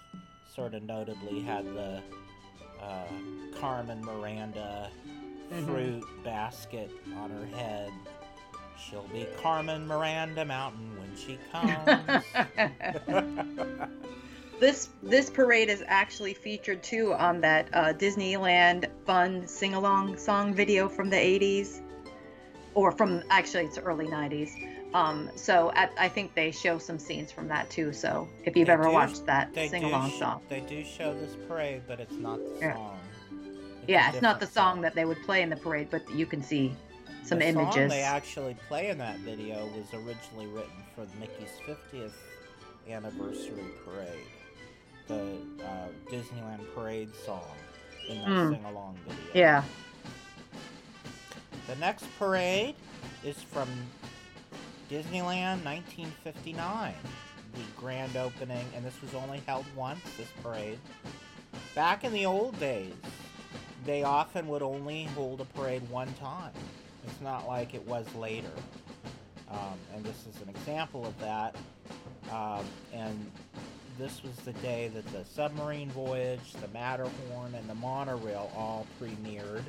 sort of notably had the uh, Carmen Miranda Mhm. fruit basket on her head. She'll be Carmen Miranda Mountain when she comes. this this parade is actually featured too on that uh, Disneyland fun sing along song video from the 80s, or from actually it's early 90s. Um, so at, I think they show some scenes from that too. So if you've They ever do- watched that they sing do along sh- song, They do show this parade, but it's not the Yeah. song. Yeah, it's not the song that they would play in the parade, but you can see some images. the images. song they actually play in that video was originally written for Mickey's 50th anniversary parade. The uh, Disneyland parade song in that Hmm. sing along video. yeah. The next parade is from Disneyland 1959. The grand opening, and this was only held once, this parade. Back in the old days, they often would only hold a parade one time. It's not like it was later. Um, and this is an example of that. Um, and this was the day that the submarine voyage, the Matterhorn, and the monorail all premiered.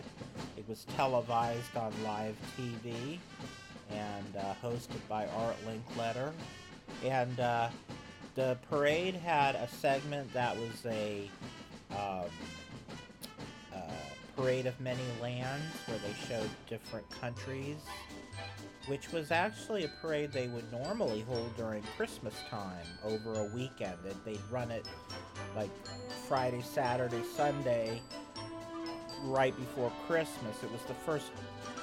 It was televised on live TV and uh, hosted by Art Linkletter. And uh, the parade had a segment that was a um, parade of many lands where they showed different countries, which was actually a parade they would normally hold during Christmas time over a weekend. And they'd run it like Friday, Saturday, Sunday, right before Christmas. It was the first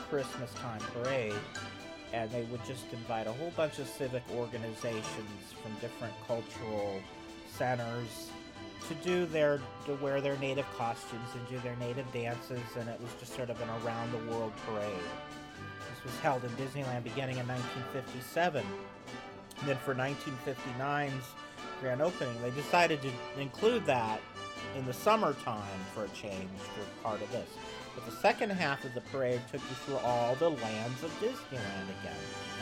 Christmas time parade, and they would just invite a whole bunch of civic organizations from different cultural centers to do their to wear their native costumes and do their native dances, and it was just sort of an around the world parade. This was held in Disneyland beginning in 1957. And then for 1959's grand opening, they decided to include that in the summertime for a change for part of this. But the second half of the parade took you through all the lands of Disneyland again,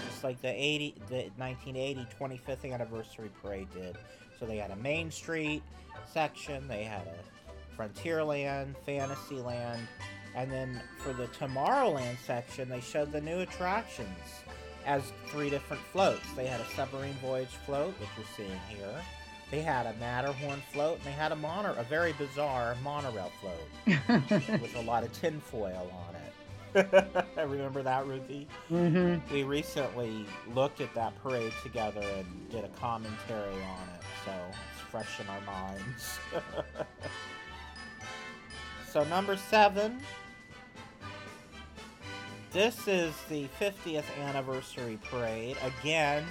just like the 80, the 1980 25th anniversary parade did. So they had a Main Street section, they had a Frontierland, Fantasyland, and then for the Tomorrowland section, they showed the new attractions as three different floats. They had a submarine voyage float, which you're seeing here. They had a Matterhorn float, and they had a mono, a very bizarre monorail float with a lot of tinfoil on it. I remember that, Ruthie? hmm We recently looked at that parade together and did a commentary on it, so it's fresh in our minds. so, number seven. This is the 50th anniversary parade. Again,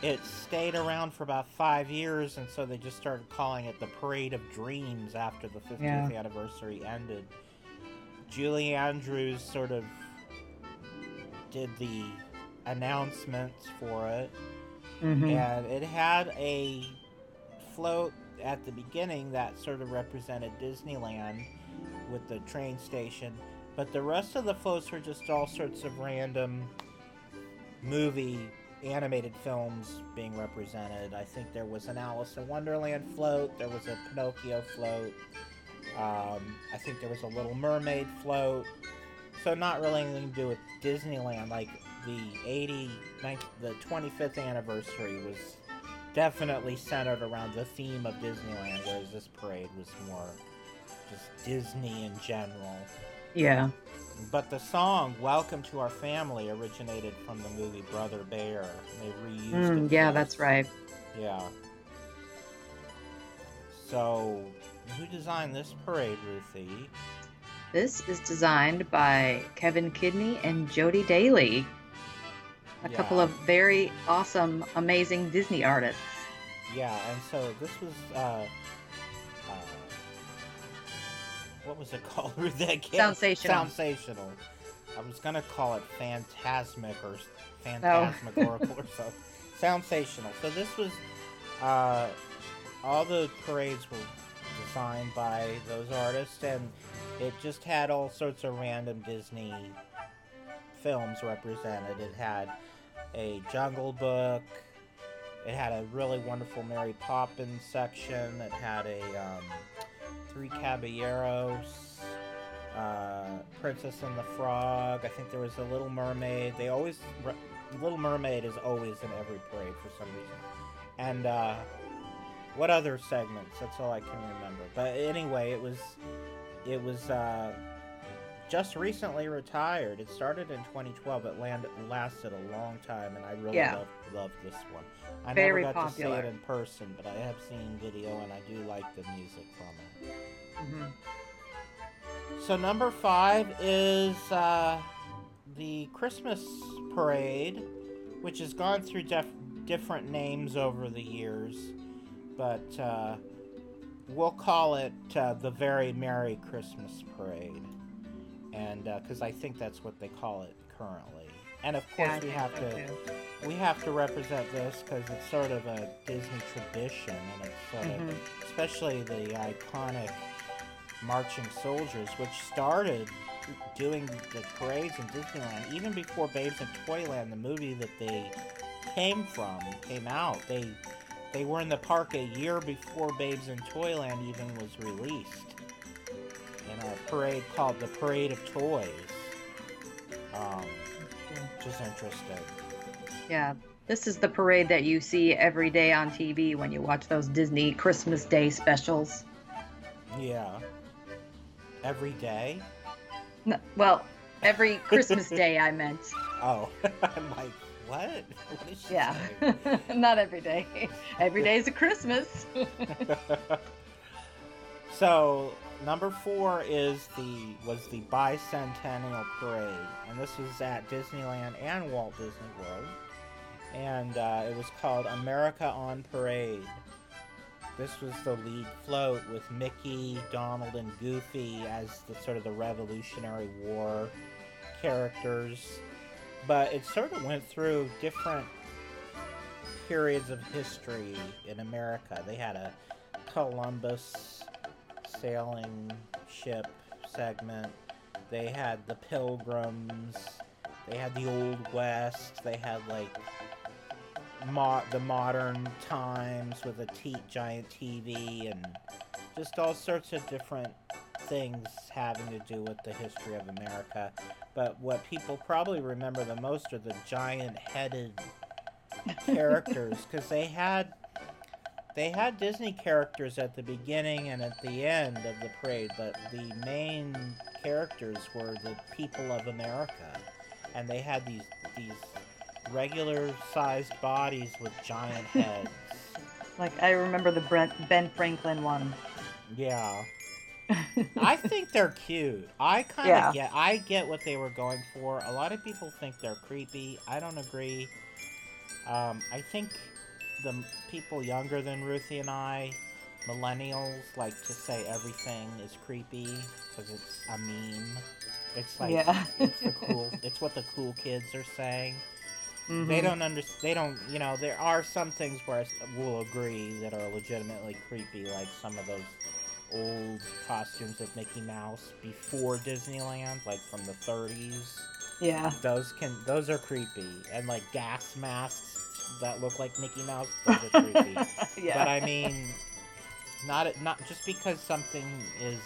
it stayed around for about five years, and so they just started calling it the Parade of Dreams after the 50th Yeah. anniversary ended. Julie Andrews sort of did the announcements for it, hmm and it had a float at the beginning that sort of represented Disneyland with the train station, but the rest of the floats were just all sorts of random movie animated films being represented. I think there was an Alice in Wonderland float, there was a Pinocchio float, um, I think there was a Little Mermaid float. So not really anything to do with Disneyland. Like the 80, 19, the 25th anniversary was definitely centered around the theme of Disneyland, whereas this parade was more just Disney in general. Yeah. But the song "Welcome to Our Family" originated from the movie Brother Bear. They reused Mm, it. yeah, that's right. Yeah. So, who designed this parade, Ruthie? This is designed by Kevin Kidney and Jody Daly, a couple of very awesome, amazing Disney artists. Yeah, and so this was uh, uh, what was it called? that game? Soundsational. Soundsational. I was gonna call it Fantasmic or Oh. phantasmagorical or so. Soundsational. So this was uh, all the parades were designed by those artists, and it just had all sorts of random Disney films represented. It had a Jungle Book. It had a really wonderful Mary Poppins section. It had a um, Three Caballeros, uh, Princess and the Frog. I think there was a Little Mermaid. They always Little Mermaid is always in every parade for some reason. And uh, what other segments? That's all I can remember. But anyway, it was it was uh, just recently retired. It started in 2012. It landed, lasted a long time, and I really Yeah. loved, loved this one. I Very never got popular. to see it in person, but I have seen video, and I do like the music from it. Mhm. So number five is uh, the Christmas parade, which has gone through def- different names over the years, but uh, we'll call it uh, the Very Merry Christmas Parade, and because I think that's what they call it currently. And of course, Yeah, we have to too. we have to represent this because it's sort of a Disney tradition, and it's sort Mhm. of, especially the iconic marching soldiers, which started doing the parades in Disneyland even before Babes in Toyland, the movie that they came from, came out. They they were in the park a year before Babes in Toyland even was released in a parade called the Parade of Toys, um, is interesting. Yeah. This is the parade that you see every day on TV when you watch those Disney Christmas Day specials. Yeah. Every day? No, well, every Christmas Day, I meant. Oh, I'm like, what? What is she Yeah. Not every day. Every day is a Christmas. so number four is the was the bicentennial parade, and this was at Disneyland and Walt Disney World, and uh, it was called America on Parade. This was the lead float with Mickey, Donald, and Goofy as the sort of the Revolutionary War characters, but it sort of went through different periods of history in America. They had a Columbus sailing ship segment. They had the Pilgrims. They had the Old West. They had like mo- the modern times with a giant TV and just all sorts of different things having to do with the history of America. But what people probably remember the most are the giant headed characters because they had they had Disney characters at the beginning and at the end of the parade, but the main characters were the people of America, and they had these these regular sized bodies with giant heads. like, I remember the Brent, Ben Franklin one. yeah. I think they're cute. I kind of Yeah. get I get what they were going for. A lot of people think they're creepy. I don't agree. Um, I think the people younger than Ruthie and I, millennials, like to say everything is creepy because it's a meme. It's like yeah. it's the cool. It's what the cool kids are saying. They Mhm. don't understand. They don't. You know, there are some things where we'll agree that are legitimately creepy, like some of those old costumes of Mickey Mouse before Disneyland, like from the 30s. Yeah. Those can. Those are creepy, and like gas masks that look like Mickey Mouse. Those are creepy. yeah. But I mean, not not just because something is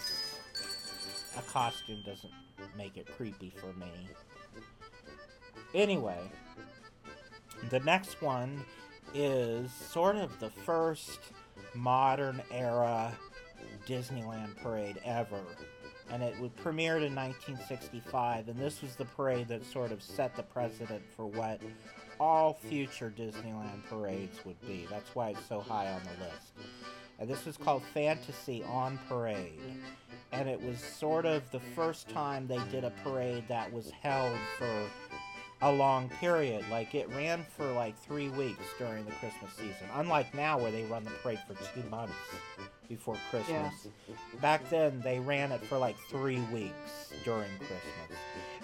a costume doesn't make it creepy for me. Anyway, the next one is sort of the first modern era Disneyland parade ever. And it premiered in 1965, and this was the parade that sort of set the precedent for what all future Disneyland parades would be. That's why it's so high on the list. And this was called Fantasy on Parade. And it was sort of the first time they did a parade that was held for a long period. Like it ran for like three weeks during the Christmas season. Unlike now where they run the parade for two months before Christmas. Back then they ran it for like three weeks during Christmas.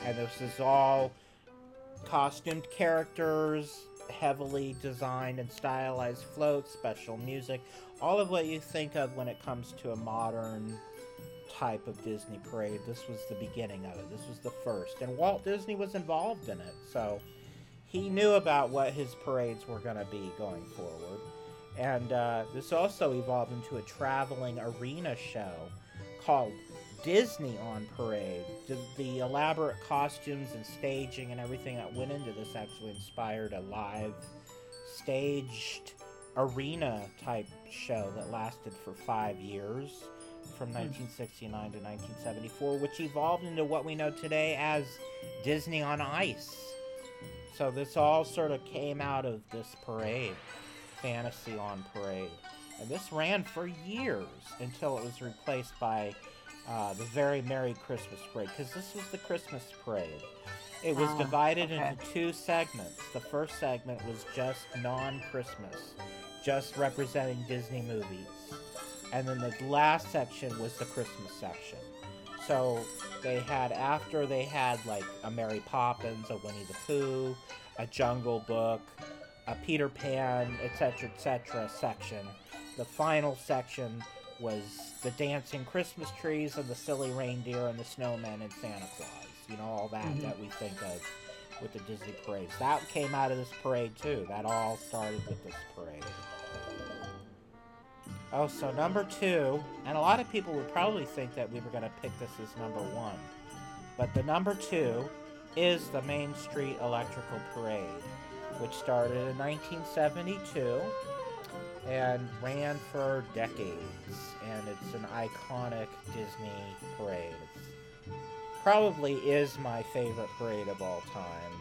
And this is all costumed characters, heavily designed and stylized floats, special music, all of what you think of when it comes to a modern type of Disney parade. This was the beginning of it. This was the first. And Walt Disney was involved in it. So he knew about what his parades were going to be going forward. And uh, this also evolved into a traveling arena show called Disney on Parade. The, the, elaborate costumes and staging and everything that went into this actually inspired a live, staged arena type show that lasted for five years from hmm. 1969 to 1974, which evolved into what we know today as Disney on Ice. So this all sort of came out of this parade, Fantasy on Parade. And this ran for years until it was replaced by uh, the Very Merry Christmas Parade, because this was the Christmas parade. It was Ah, divided okay. into two segments. The first segment was just non Christmas, just representing Disney movies. And then the last section was the Christmas section. So they had, after they had like a Mary Poppins, a Winnie the Pooh, a Jungle Book, a Peter Pan, etc., etc. section. The final section was the dancing Christmas trees and the silly reindeer and the snowmen and Santa Claus. You know, all that Mhm. that we think of with the Disney parades. That came out of this parade too. That all started with this parade. Oh, so number two, and a lot of people would probably think that we were going to pick this as number one. But the number two is the Main Street Electrical Parade, which started in 1972 and ran for decades. And it's an iconic Disney parade. It's probably is my favorite parade of all time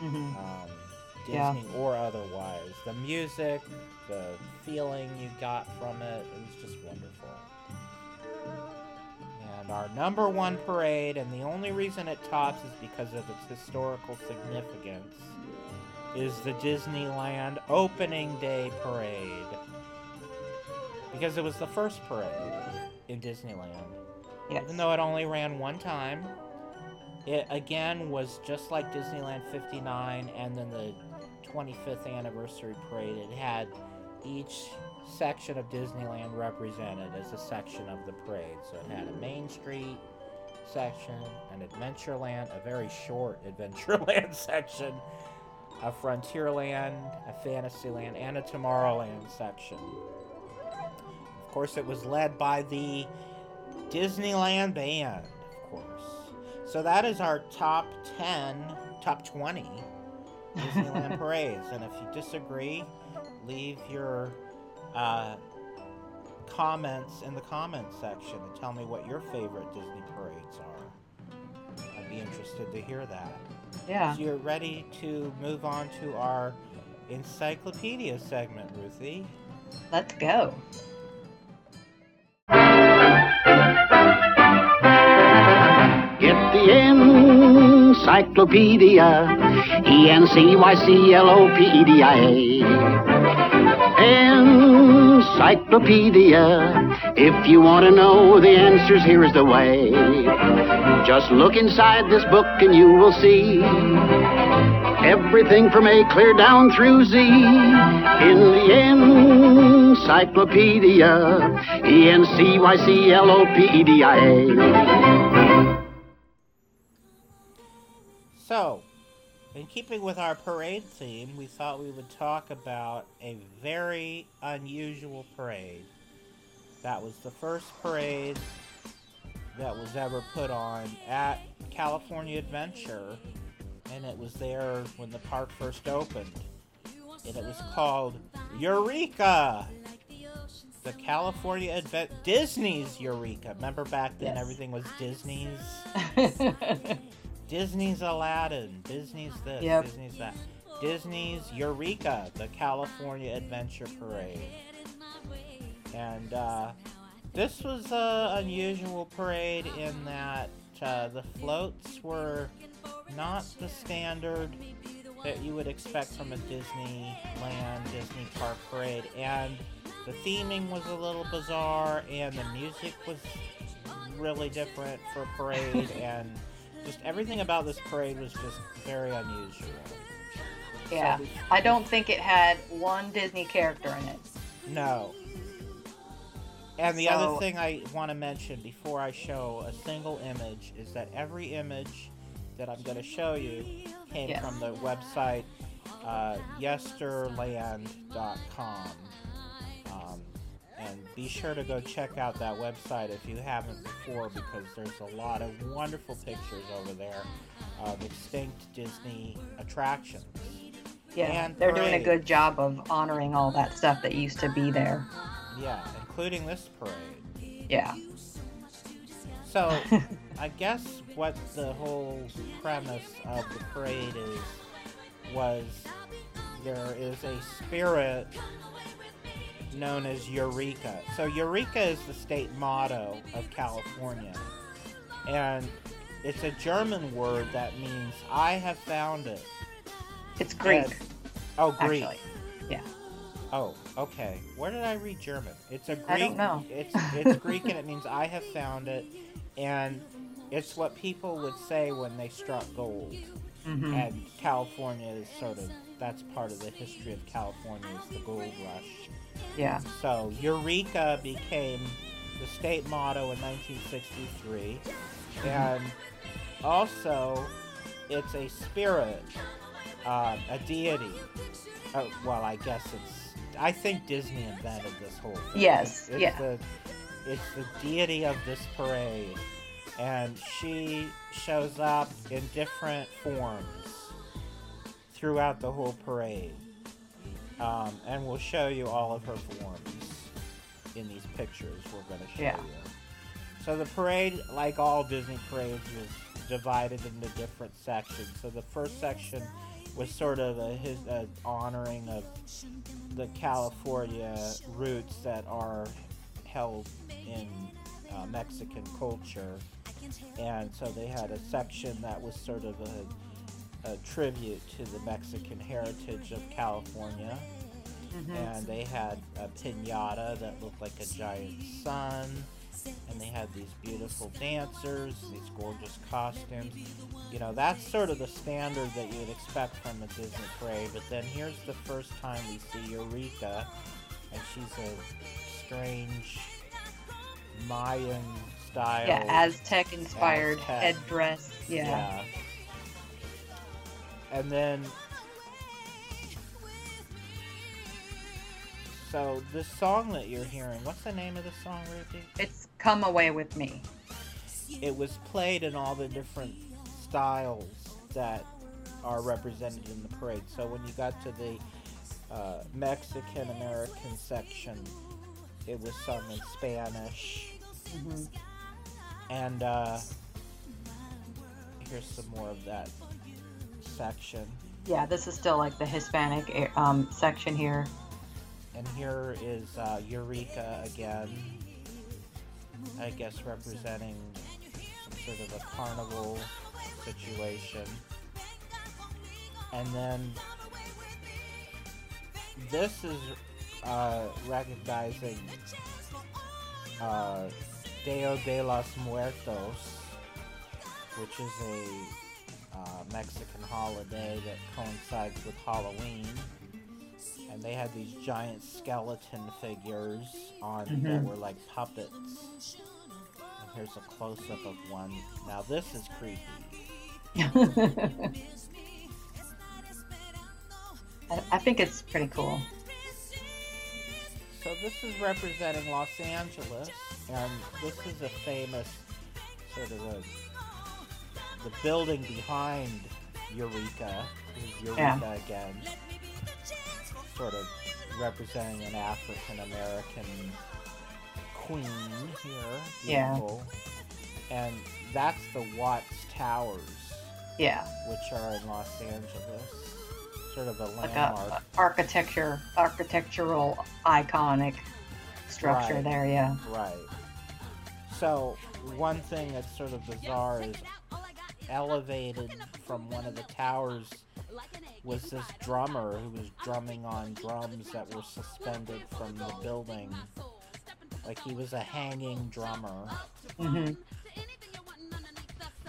hmm um, Yeah. Disney or otherwise. The music, the feeling you got from it, it was just wonderful. And our number one parade, and the only reason it tops is because of its historical significance, is the Disneyland Opening Day Parade. Because it was the first parade in Disneyland. Yes. Even though it only ran one time, it again was just like Disneyland 59 and then the 25th anniversary parade. It had each section of Disneyland represented as a section of the parade. So it had a Main Street section, an Adventureland, a very short Adventureland section, a Frontierland, a Fantasyland, and a Tomorrowland section. Of course, it was led by the Disneyland Band, of course. So that is our top 10, top 20 Disneyland parades. And if you disagree, leave your uh, comments in the comments section and tell me what your favorite Disney parades are. I'd be interested to hear that. Yeah. So you're ready to move on to our encyclopedia segment, Ruthie. Let's go. Get the encyclopedia, E N C Y C L O P E D I A. Encyclopedia. If you want to know the answers, here is the way. Just look inside this book and you will see everything from A clear down through Z in the encyclopedia. E N C Y C L O P E D I A. So, in keeping with our parade theme, we thought we would talk about a very unusual parade. That was the first parade that was ever put on at California Adventure, and it was there when the park first opened. And it was called Eureka! The California Advent Disney's Eureka. Remember back then Yes. everything was Disney's? Disney's Aladdin, Disney's this, Yep. Disney's that. Disney's Eureka, the California Adventure Parade. And uh, this was an unusual parade in that uh, the floats were not the standard that you would expect from a Disneyland, Disney Park parade. And the theming was a little bizarre, and the music was really different for a parade, and just everything about this parade was just very unusual. Yeah. So we- I don't think it had one Disney character in it. No. And the So- other thing I want to mention before I show a single image is that every image that I'm going to show you came Yes. from the website uh, yesterland.com. Um, and be sure to go check out that website if you haven't before because there's a lot of wonderful pictures over there of extinct Disney attractions. Yeah. And They're doing a good job of honoring all that stuff that used to be there. Yeah, including this parade. Yeah. So, I guess what the whole premise of the parade is was there is a spirit known as Eureka. So, Eureka is the state motto of California. And it's a German word that means I have found it. It's Greek, And- oh, Greek. actually. Yeah. Oh, okay. Where did I read German? It's a Greek. I don't know. It's it's Greek and it means I have found it, and it's what people would say when they struck gold. hmm And California is sort of that's part of the history of California is the gold rush. Yeah. So Eureka became the state motto in 1963, and also it's a spirit, um, a deity. Oh, well, I guess it's. I think Disney invented this whole thing. Yes, It's yeah. The, it's the deity of this parade, and she shows up in different forms throughout the whole parade. Um, and we'll show you all of her forms in these pictures we're going to show Yeah. you. So the parade, like all Disney parades, was divided into different sections. So the first section was sort of a, his a honoring of the California roots that are held in uh, Mexican culture, and so they had a section that was sort of a, a tribute to the Mexican heritage of California. Hmm and they had a pinata that looked like a giant sun and they had these beautiful dancers these gorgeous costumes you know that's sort of the standard that you would expect from a disney parade but then here's the first time we see eureka and she's a strange mayan style Yeah. Aztec inspired Aztec. headdress. Yeah. yeah. And then So this song that you're hearing, what's the name of the song, Ruthie? It's Come Away With Me. It was played in all the different styles that are represented in the parade. So when you got to the uh, Mexican American section, it was sung in Spanish. hmm And uh, here's some more of that section. Yeah, this is still like the Hispanic eh, um, section here. And here is uh, Eureka again. I guess representing some sort of a carnival situation. And then this is uh, recognizing uh, Dia de los Muertos, which is a uh, Mexican holiday that coincides with Halloween and they had these giant skeleton figures on that Mhm. were like puppets. And here's a close up of one. Now this is creepy. I, I think it's pretty cool. So this is representing Los Angeles, and this is a famous sort of a the building behind Eureka. Is Eureka Yeah. again, sort of representing an African American queen here. Yeah. And that's the Watts Towers, Yeah, which are in Los Angeles. Sort of a like landmark. architecture, architectural, iconic structure Right. there. Yeah. Right. So one thing that's sort of bizarre is elevated from one of the towers was this drummer who was drumming on drums that were suspended from the building. Like he was a hanging drummer. Mm-hmm.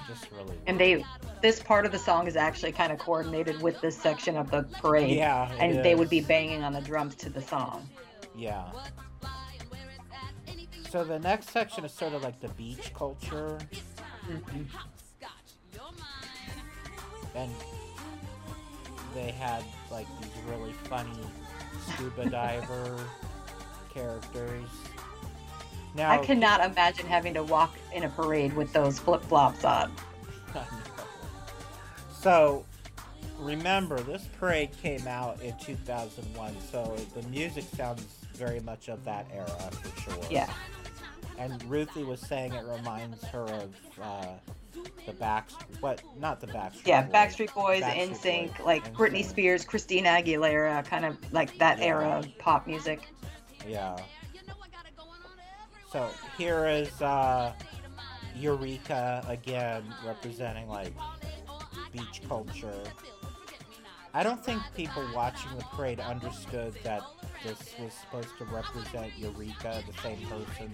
Just really. And they, this part of the song is actually kind of coordinated with this section of the parade. Yeah. it And they would be banging on the drums to the song. Yeah. So the next section is sort of like the beach culture, Mhm. And they had like these really funny scuba diver characters. Now I cannot imagine having to walk in a parade with those flip flops on. So, remember, this parade came out in 2001, so the music sounds very much of that era for sure. Yeah. And Ruthie was saying it reminds her of uh, the back, what? Not the Backstreet. Yeah, Boys. Backstreet Boys, Backstreet NSYNC, Boys, like Britney Spears, Christina Aguilera, kind of like that Yeah. era of pop music. Yeah. So here is uh, Eureka again, representing like beach culture. I don't think people watching the parade understood that this was supposed to represent Eureka, the same person.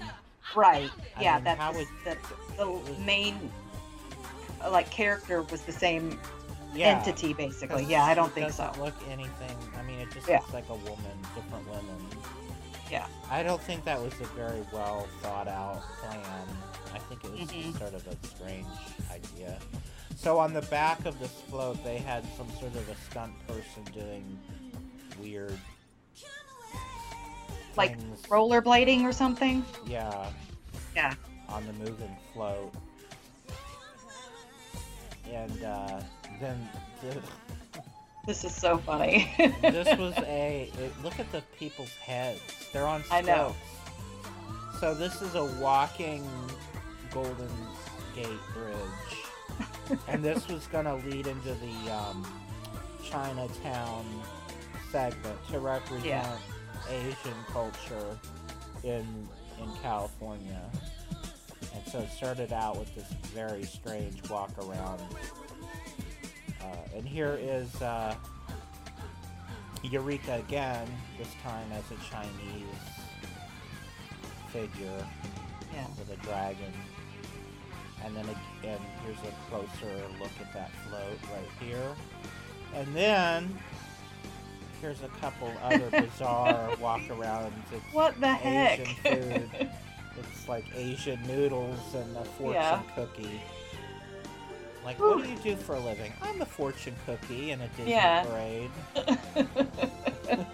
Right. I Yeah, mean, that's how the, would- that's the main uh, like character was the same Yeah. entity basically. Yeah, I don't think so. doesn't look anything. I mean, it just Yeah. looks like a woman, different women. Yeah. I don't think that was a very well thought out plan. I think it was Mhm. just sort of a strange idea. So on the back of this float, they had some sort of a stunt person doing weird Like things. Rollerblading or something. Yeah. Yeah. On the moving float. And uh, then the, This is so funny. this was a it, look at the people's heads. They're on I know. stilts. So this is a walking Golden Gate Bridge, and this was gonna lead into the um, Chinatown segment to represent Yeah. Asian culture in in California. So started out with this very strange walk around. Uh, and here is uh, Eureka again, this time as a Chinese figure yeah. with a dragon. And then again, here's a closer look at that float right here. And then here's a couple other bizarre walk arounds. It's What the Asian heck? food. It's like Asian noodles and a fortune Yeah. cookie. Like, what do you do for a living? I'm a fortune cookie in a Disney Yeah. parade.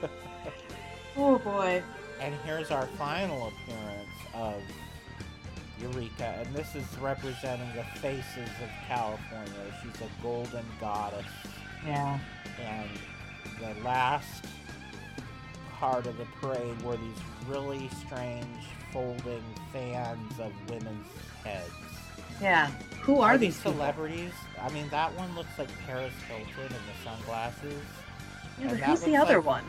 oh boy. And here's our final appearance of Eureka, and this is representing the faces of California. She's a golden goddess, Yeah. and the last part of the parade were these really strange folding fans of women's heads. Yeah. Who are, these these people? celebrities? I mean, that one looks like Paris Hilton in the sunglasses. Yeah, but who's the other like- one?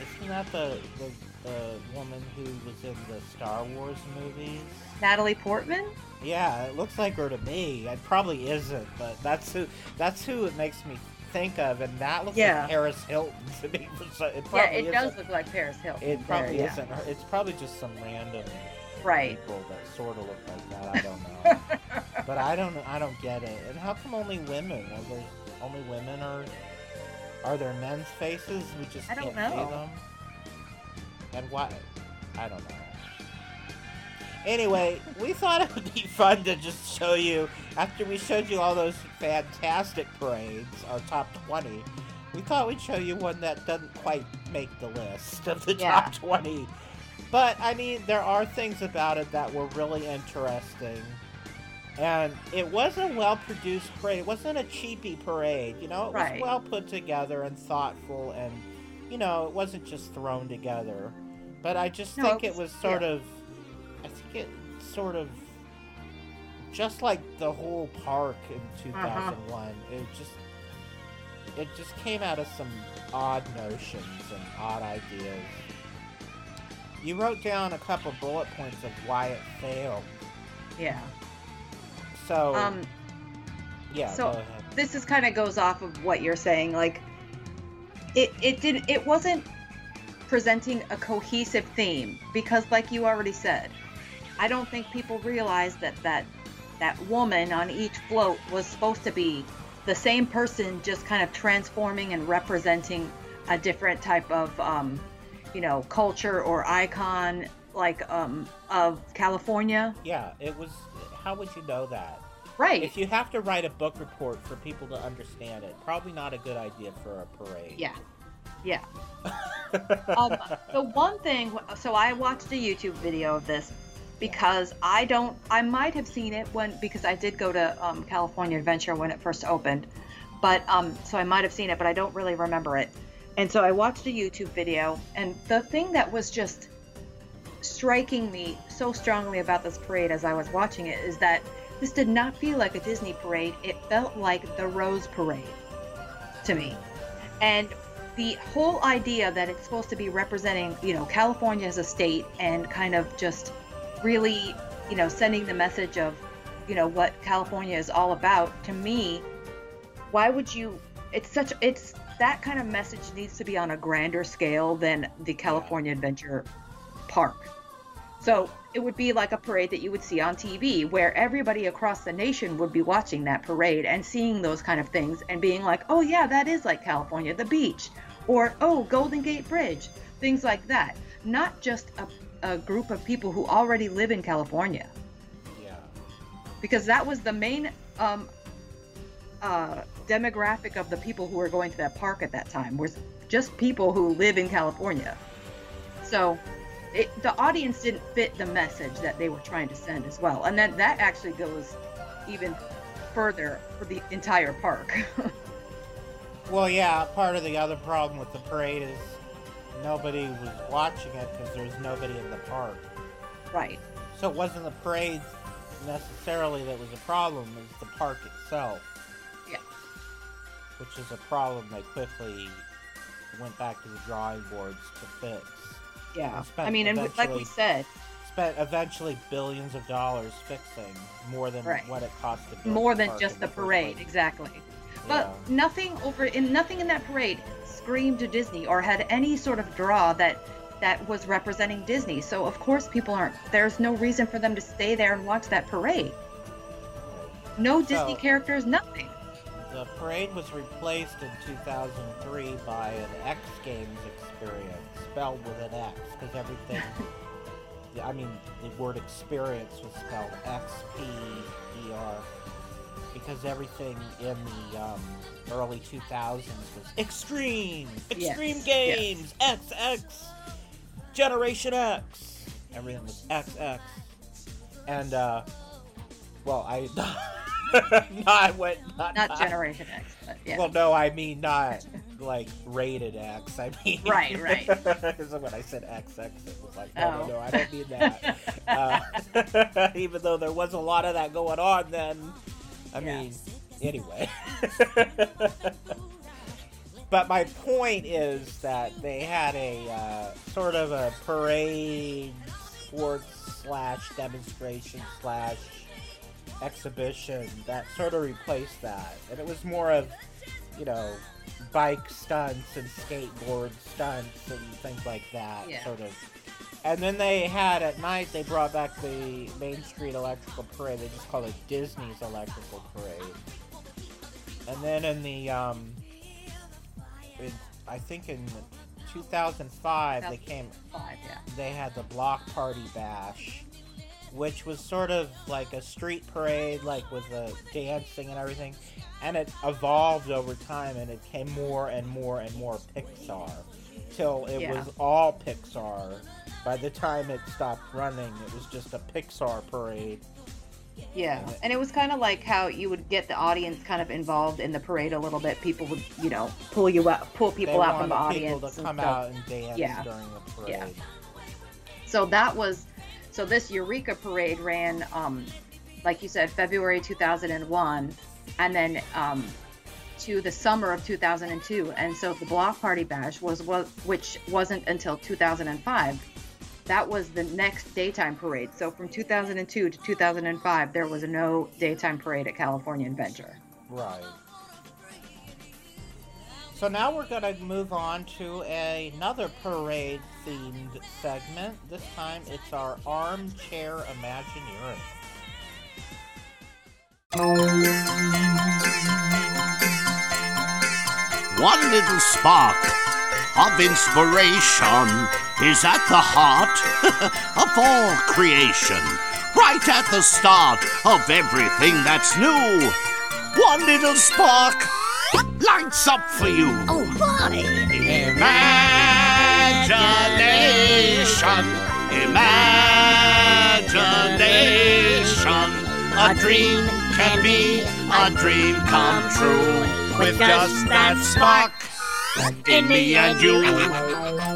Isn't that the, the the woman who was in the Star Wars movies? Natalie Portman? Yeah, it looks like her to me. It probably isn't, but that's who that's who it makes me think of, and that looks Yeah. like Paris Hilton to me. It Yeah, it does look like Paris Hilton. It probably there, yeah. isn't her. It's probably just some random Right. people that sort of look like that. I don't know, but I don't I don't get it. And how come only women? Are there only women are? Are there men's faces? We just I don't can't see know. them. And why? I don't know. Anyway, we thought it would be fun to just show you after we showed you all those fantastic parades, our top twenty. We thought we'd show you one that doesn't quite make the list of the Yeah. top twenty. But I mean, there are things about it that were really interesting. And it was a well produced parade. It wasn't a cheapy parade, you know, it was Right. well put together and thoughtful and you know, it wasn't just thrown together. But I just No, think it it was was- sort yeah. of I think it sort of just like the whole park in Uh-huh. 2001. It just it just came out of some odd notions and odd ideas. You wrote down a couple bullet points of why it failed. Yeah. So Um, Yeah, So- this is kind of goes off of what you're saying like it it did it wasn't presenting a cohesive theme because like you already said i don't think people realize that that that woman on each float was supposed to be the same person just kind of transforming and representing a different type of um you know culture or icon like um of california Yeah, it was. How would you know that? right If you have to write a book report for people to understand it, probably not a good idea for a parade. yeah yeah um, the one thing so i watched a youtube video of this because i don't i might have seen it when because i did go to um, california adventure when it first opened but um, so i might have seen it but i don't really remember it. And so i watched a youtube video and the thing that was just striking me so strongly about this parade as i was watching it is that this did not feel like a disney parade. It felt like the rose parade to me. And the whole idea that it's supposed to be representing, you know, California as a state and kind of just really, you know, sending the message of, you know, what California is all about, to me, why would you it's such it's that kind of message needs to be on a grander scale than the California Adventure Park. So it would be like a parade that you would see on TV where everybody across the nation would be watching that parade and seeing those kind of things and being like, oh, yeah, that is like California, the beach, or oh, Golden Gate Bridge, things like that. Not just a, a group of people who already live in California, Yeah. because that was the main um, uh, demographic of the people who were going to that park at that time was just people who live in California. So it, the audience didn't fit the message that they were trying to send as well, and then that actually goes even further for the entire park. Well, yeah. Part of the other problem with the parade is nobody was watching it because there's nobody in the park. right. So it wasn't the parade necessarily that was a problem. It was the park itself. Yeah. Which is a problem they quickly went back to the drawing boards to fix. Yeah. I mean, and like we said, Spent eventually billions of dollars fixing more than Right. what it cost to build more than just the parade, place. exactly. But Yeah. nothing over in nothing in that parade screamed to Disney or had any sort of draw that that was representing Disney. So of course people aren't there's no reason for them to stay there and watch that parade. No Disney So- characters, nothing. The parade was replaced in 2003 by an X Games experience, spelled with an X, because everything. I mean, the word experience was spelled X P E R, because everything in the um, early 2000s was extreme, extreme Yes, yes. games, X X, Generation X. Everything was X X, and uh, well, I. not what not, Not Generation X, but yeah. well, no, I mean not like rated X. I mean Right, right. Because when I said XX, it was like, no, Oh. no, no, I don't mean that. uh, even though there was a lot of that going on then. I mean, anyway. but my point is that they had a uh, sort of a parade, sports slash demonstration slash exhibition that sort of replaced that, and it was more of, you know, bike stunts and skateboard stunts and things like that, Yeah. sort of. And then they had at night they brought back the Main Street Electrical Parade. They just called it Disney's Electrical Parade. And then in the um, in, I think in 2005 they came Five, yeah. they had the block party bash which was sort of like a street parade like with the dancing and everything and it evolved over time and it came more and more and more pixar till it Yeah. was all pixar by the time it stopped running it was just a pixar parade Yeah, and it was kind of like how you would get the audience kind of involved in the parade a little bit. People would, you know, pull you out, pull people they out from the audience. people to come out and dance Yeah. during the parade Yeah. So that was, so this Eureka parade ran, um, like you said, February 2001, and then um, to the summer of 2002. And so the block party bash was, was which wasn't until 2005. That was the next daytime parade. So from 2002 to 2005, there was no daytime parade at California Adventure. Right. So now we're going to move on to another parade themed segment. This time it's our armchair Imagineering. One little spark of inspiration is at the heart of all creation, right at the start of everything that's new. One little spark lights up for you. Oh my! Imagination, imagination. A dream can be a dream come true with just that spark in me and you.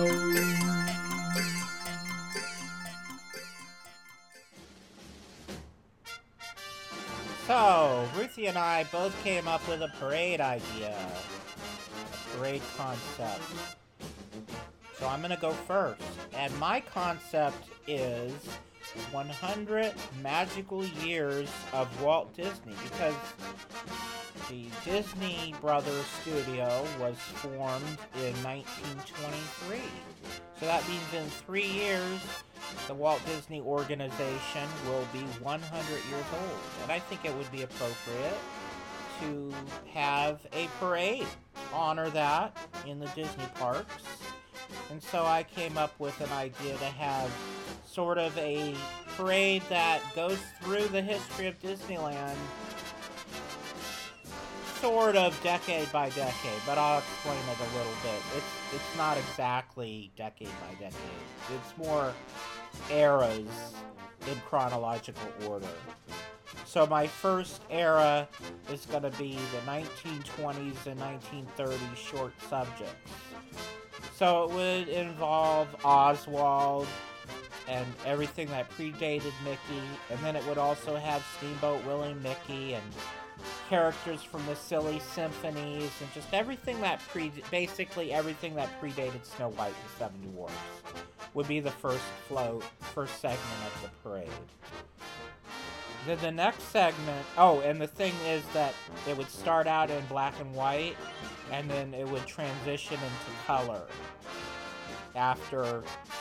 So, Ruthie and I both came up with a parade idea. A parade concept. So I'm gonna go first. And my concept is 100 magical years of Walt Disney because the Disney Brothers studio was formed in 1923. So that means in three years, the Walt Disney organization will be 100 years old. And I think it would be appropriate to have a parade honor that in the Disney parks. And so I came up with an idea to have sort of a parade that goes through the history of Disneyland sort of decade by decade, but I'll explain it a little bit. It's it's not exactly decade by decade. It's more eras in chronological order. So my first era is going to be the 1920s and 1930s short subjects. So it would involve Oswald and everything that predated Mickey, and then it would also have Steamboat Willie Mickey and characters from the silly symphonies and just everything that pre basically everything that predated Snow White and Seven Dwarfs would be the first float, first segment of the parade. Then the next segment, oh, and the thing is that it would start out in black and white, and then it would transition into color after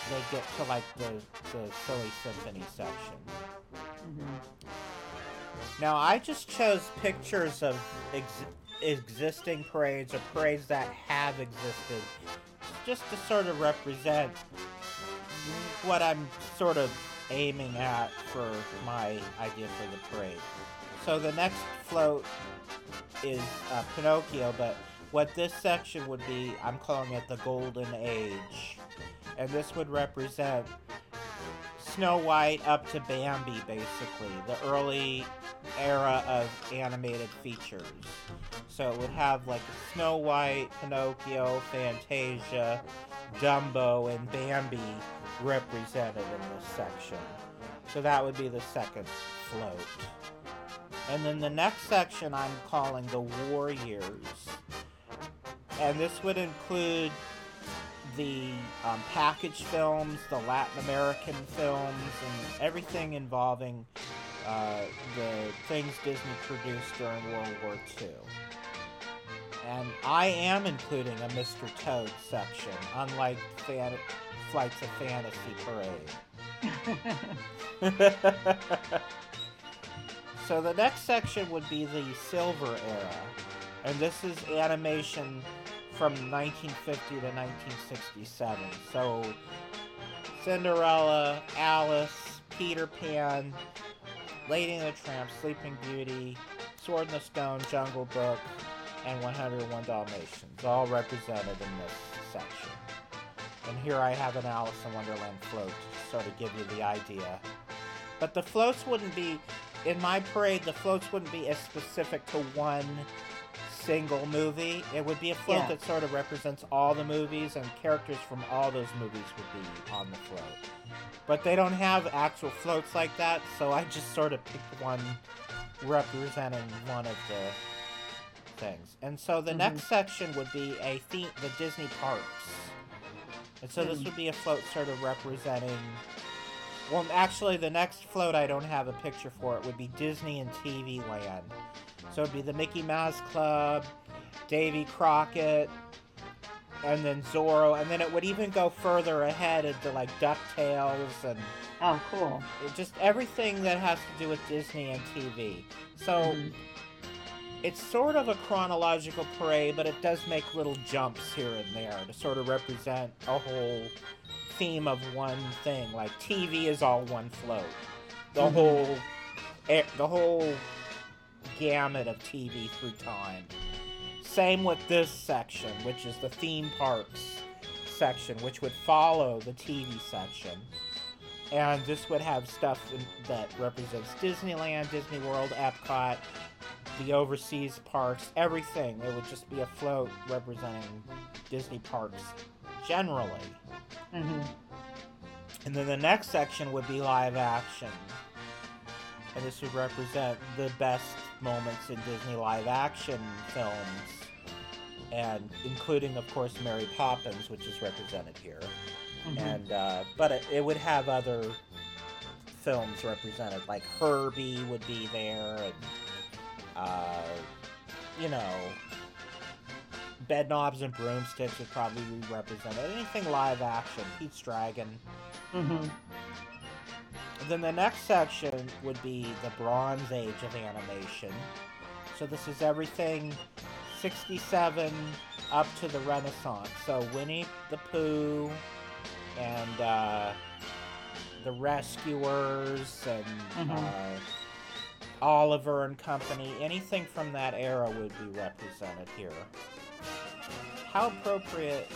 they get to like the, the silly symphony section. Mm-hmm. Now, I just chose pictures of ex- existing parades or parades that have existed just to sort of represent what I'm sort of aiming at for my idea for the parade. So the next float is uh, Pinocchio, but what this section would be, I'm calling it the Golden Age. And this would represent Snow White up to Bambi, basically, the early era of animated features. So it would have like Snow White, Pinocchio, Fantasia, Dumbo, and Bambi represented in this section. So that would be the second float. And then the next section I'm calling the War Years. And this would include the um, package films, the Latin American films, and everything involving uh, the things Disney produced during World War II. And I am including a Mr. Toad section, unlike fan- Flights of Fantasy Parade. so the next section would be the Silver Era, and this is animation from 1950 to 1967. So Cinderella, Alice, Peter Pan, Lady and the Tramp, Sleeping Beauty, Sword in the Stone, Jungle Book, and 101 Dalmatians, all represented in this section. And here I have an Alice in Wonderland float to sort of give you the idea. But the floats wouldn't be, in my parade, the floats wouldn't be as specific to one single movie. It would be a float Yeah. that sort of represents all the movies, and characters from all those movies would be on the float. But they don't have actual floats like that, so I just sort of picked one representing one of the things. And so the mm-hmm. next section would be a theme, the Disney parks. And so this would be a float sort of representing. Well, actually, the next float I don't have a picture for. It would be Disney and TV Land. So it'd be the Mickey Mouse Club, Davy Crockett, and then Zorro, and then it would even go further ahead into like DuckTales and Oh, cool. just everything that has to do with Disney and TV. So Mhm. It's sort of a chronological parade, but it does make little jumps here and there to sort of represent a whole theme of one thing. Like TV is all one float. The Mhm. whole, the whole gamut of TV through time. Same with this section, which is the theme parks section, which would follow the TV section. And this would have stuff in, that represents Disneyland, Disney World, Epcot, the overseas parks, everything. It would just be a float representing Disney parks generally. Mhm. And then the next section would be live action. And this would represent the best moments in Disney live action films. And including, of course, Mary Poppins, which is represented here. Mhm. And uh, but it, it would have other films represented, like Herbie would be there, and uh, you know, Bed Knobs and Broomsticks would probably be represented. Anything live action, Pete's Dragon. Mhm. Then the next section would be the Bronze Age of animation. So this is everything 67 up to the Renaissance. So Winnie the Pooh and uh, the Rescuers and Mhm. uh, Oliver and Company. Anything from that era would be represented here. How appropriate.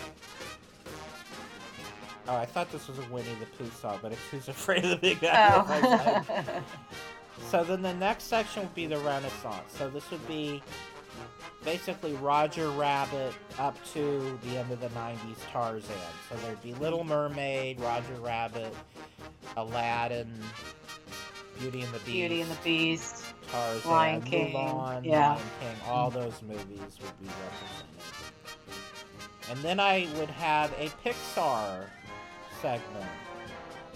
Oh, I thought this was a Winnie the Pooh song, but it's Who's Afraid of the Big Apple. by Oh. So then the next section would be the Renaissance. So this would be basically Roger Rabbit up to the end of the 90s Tarzan. So there'd be Little Mermaid, Roger Rabbit, Aladdin, Beauty and the Beast, Beauty and the Beast. Tarzan, Lion King, Mulan, yeah. Lion King, all those movies would be represented. And then I would have a Pixar segment.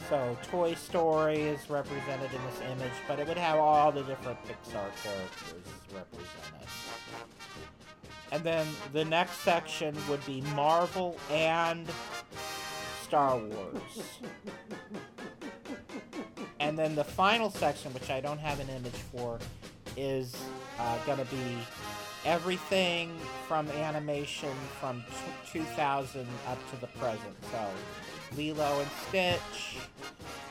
So Toy Story is represented in this image, but it would have all the different Pixar characters represented. And then the next section would be Marvel and Star Wars. And then the final section, which I don't have an image for, is uh, going to be everything from animation from t- 2000 up to the present. So Lilo and Stitch,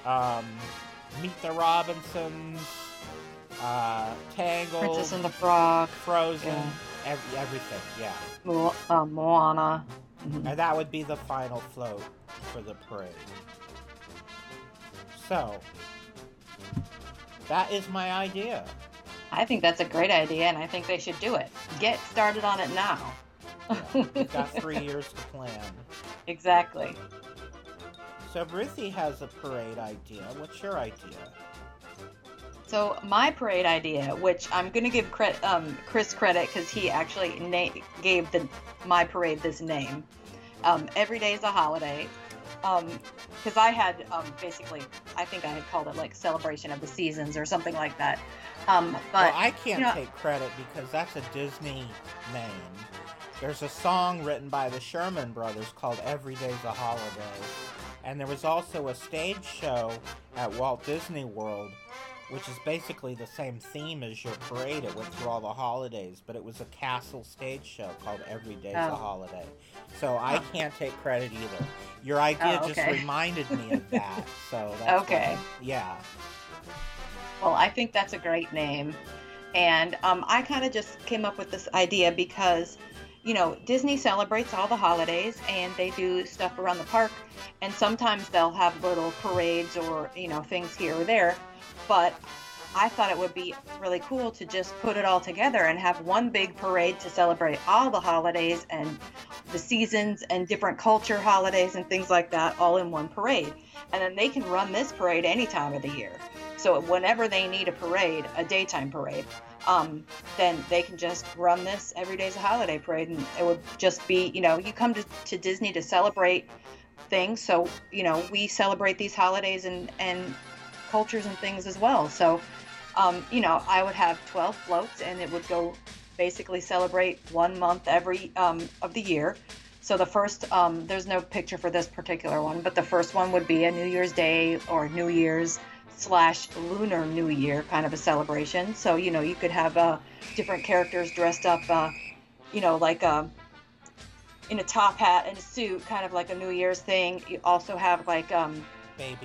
um, Meet the Robinsons, uh, Tangled, Princess and the Frog. Frozen, yeah. Ev- everything, yeah. Mo- uh, Moana. Mhm. And that would be the final float for the parade. So, that is my idea. I think that's a great idea, and I think they should do it. Get started on it now. Yeah, we've got three years to plan. exactly. So, Ruthie has a parade idea. What's your idea? So my parade idea, which I'm gonna give credit, um, Chris credit because he actually na- gave the my parade this name. Um, Every day is a holiday. Because I had um, basically, I think I had called it like celebration of the seasons or something like that. Um, but well, I can't you know- take credit because that's a Disney name. There's a song written by the Sherman Brothers called Every Day's a Holiday. And there was also a stage show at Walt Disney World, which is basically the same theme as your parade. It went through all the holidays, but it was a castle stage show called Every Day's a Oh. Holiday. So I can't take credit either. Your idea Oh, just reminded me of that. So that's Okay. yeah. Well, I think that's a great name. And um, I kind of just came up with this idea because, you know, Disney celebrates all the holidays and they do stuff around the park. And sometimes they'll have little parades or, you know, things here or there. But I thought it would be really cool to just put it all together and have one big parade to celebrate all the holidays and the seasons and different culture holidays and things like that all in one parade. And then they can run this parade any time of the year. So whenever they need a parade, a daytime parade, um, then they can just run this every day's a holiday parade, and it would just be, you know, you come to, to Disney to celebrate things, so you know we celebrate these holidays and and cultures and things as well. So um, you know, I would have 12 floats and it would go basically celebrate one month every um, of the year. So the first, um, there's no picture for this particular one, but the first one would be a New Year's Day or New Year's slash Lunar New Year kind of a celebration. So you know, you could have uh, different characters dressed up, uh, you know, like uh, in a top hat and a suit, kind of like a New Year's thing. You also have like um,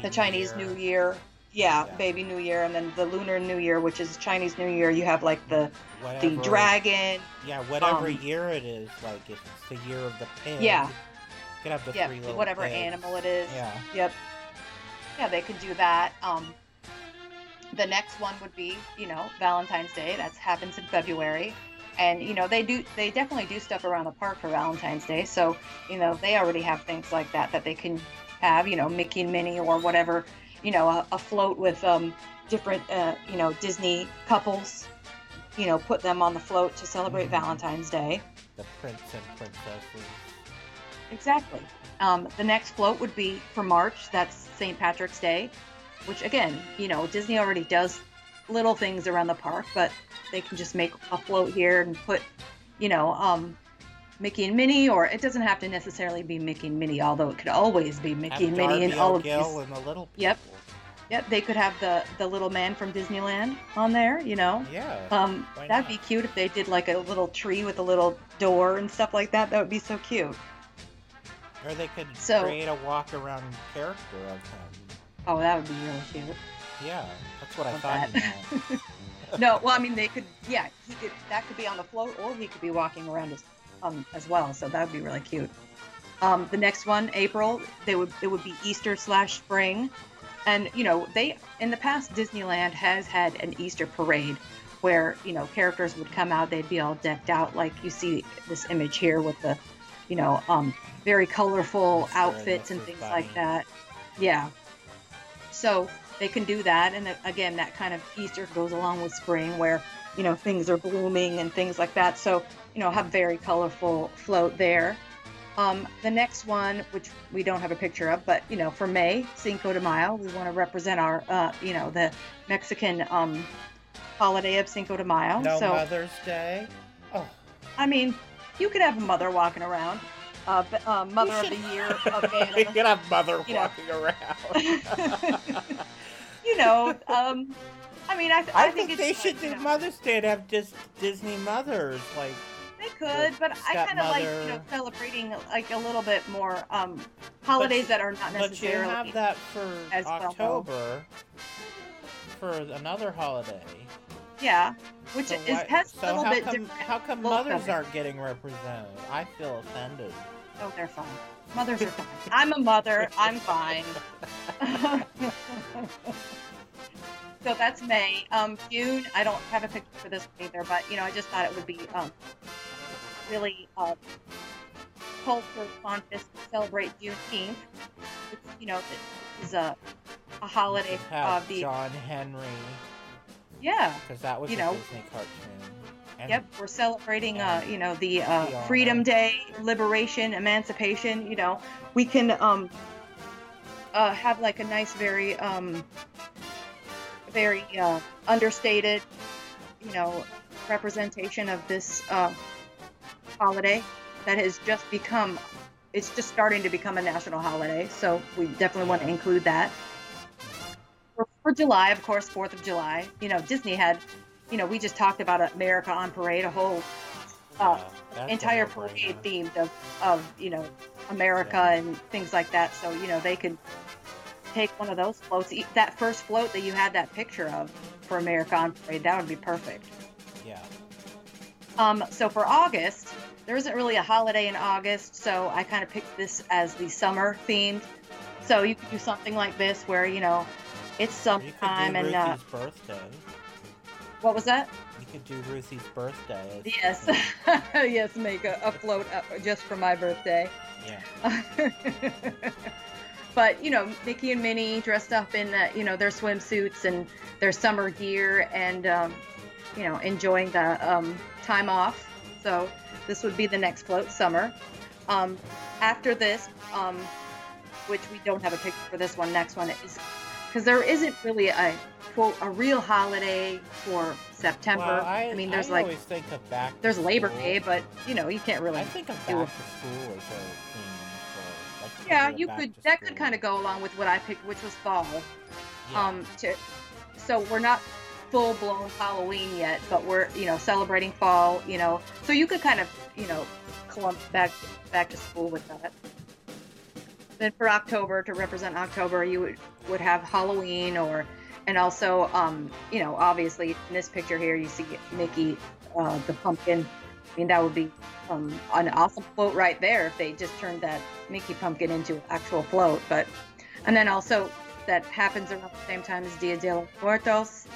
the Chinese Year. New Year. Yeah, Yeah. baby New Year, and then the Lunar New Year, which is Chinese New Year. You have like the the dragon. Yeah, whatever um, year it is, like if it's the year of the pig. Yeah. You could have the Yeah, three little whatever pigs. animal it is. Yeah. Yep. Yeah, they could do that. Um, the next one would be, you know, Valentine's Day. That happens in February, and you know they do they definitely do stuff around the park for Valentine's Day. So you know they already have things like that that they can have. You know, Mickey and Minnie or whatever. You know, a, a float with um, different uh, you know Disney couples. You know, put them on the float to celebrate Mhm. Valentine's Day. The prince and princesses. Exactly. Um, the next float would be for March. That's St. Patrick's Day, which again, you know, Disney already does little things around the park, but they can just make a float here and put, you know, um, Mickey and Minnie, or it doesn't have to necessarily be Mickey and Minnie, although it could always be Mickey Have and Minnie and all of these. and the little Yep. people. Yep, they could have the the little man from Disneyland on there, you know. Yeah. Um, that'd be cute if they did like a little tree with a little door and stuff like that. That would be so cute. or they could so- create a walk around character of him. Oh, that would be really cute. Yeah, that's what I Love thought. no, well, I mean, they could, yeah, he could. That could be on the float, or he could be walking around as, um, as well. So that would be really cute. Um, the next one, April, they would it would be Easter slash spring, and you know they in the past Disneyland has had an Easter parade where you know characters would come out, they'd be all decked out like you see this image here with the, you know, um, very colorful and outfits and things Bunny. like that. Yeah. So they can do that, and again, that kind of Easter goes along with spring, where you know things are blooming and things like that. So you know, have very colorful float there. Um, the next one, which we don't have a picture of, but you know, for May, Cinco de Mayo, we want to represent our, uh, you know, the Mexican um, holiday of Cinco de Mayo. no so Mother's Day. Oh, I mean, you could have a mother walking around, uh, uh, Mother of the Year of you could have mother You know. walking around. you know, um, I mean, I, I, I think, it's they like, should you do know, Mother's Day to have just Disney mothers, like They could, but I kind of like you know celebrating like a little bit more um, holidays that are not necessarily. But you have that for as well. October for another holiday. Yeah, which So is why- has so a little bit come, different. How come mothers aren't getting represented? I feel offended. Oh, they're fine. Mothers are fine. I'm a mother. I'm fine. so that's May. Um, June. I don't have a picture for this either, but you know, I just thought it would be um, really uh, culture conscious to celebrate Juneteenth. It's, you know, this is a a holiday of the John Henry, yeah. because that was You a know. Disney cartoon. And Yep, we're celebrating, uh, you know, the uh. Freedom Day, liberation, emancipation. You know, we can um, uh, have like a nice, very, um, very uh, understated, you know, representation of this uh, holiday that has just become. It's just starting to become a national holiday, so we definitely want to include that. For, for July, of course, Fourth of July. You know, Disney had you know, we just talked about America on Parade, a whole uh, yeah, entire parade themed of, of, you know, America Yeah. and things like that. So, you know, they could take one of those floats. That first float that you had that picture of for America on Parade, that would be perfect. Yeah. Um, so for August, there isn't really a holiday in August, so I kind of picked this as the summer themed. So you could do something like this where, you know, it's summertime and uh, birthday. what was that? You could do Ruthie's birthday. Yes, yes, make a, a float uh, just for my birthday. Yeah. but you know, Mickey and Minnie dressed up in uh, you know their swimsuits and their summer gear, and um, you know enjoying the um, time off. So this would be the next float, summer. Um, after this, um, which we don't have a picture for this one. Next one is because there isn't really a quote a real holiday for September. Well, I, mean, there's I like always think of back. there's Labor school. Day, but you know you can't really. I think of do back it. to school as a theme. Yeah, you could. That could kind of go along with what I picked, which was fall. Yeah. Um, to so we're not full blown Halloween yet, but we're you know celebrating fall. You know, so you could kind of you know clump back back to school with that. Then for October to represent October, you would would have Halloween or and also um you know obviously in this picture here you see Mickey uh, the pumpkin. I mean that would be um, an awesome float right there if they just turned that Mickey pumpkin into an actual float. But and then also that happens around the same time as Dia de los Muertos,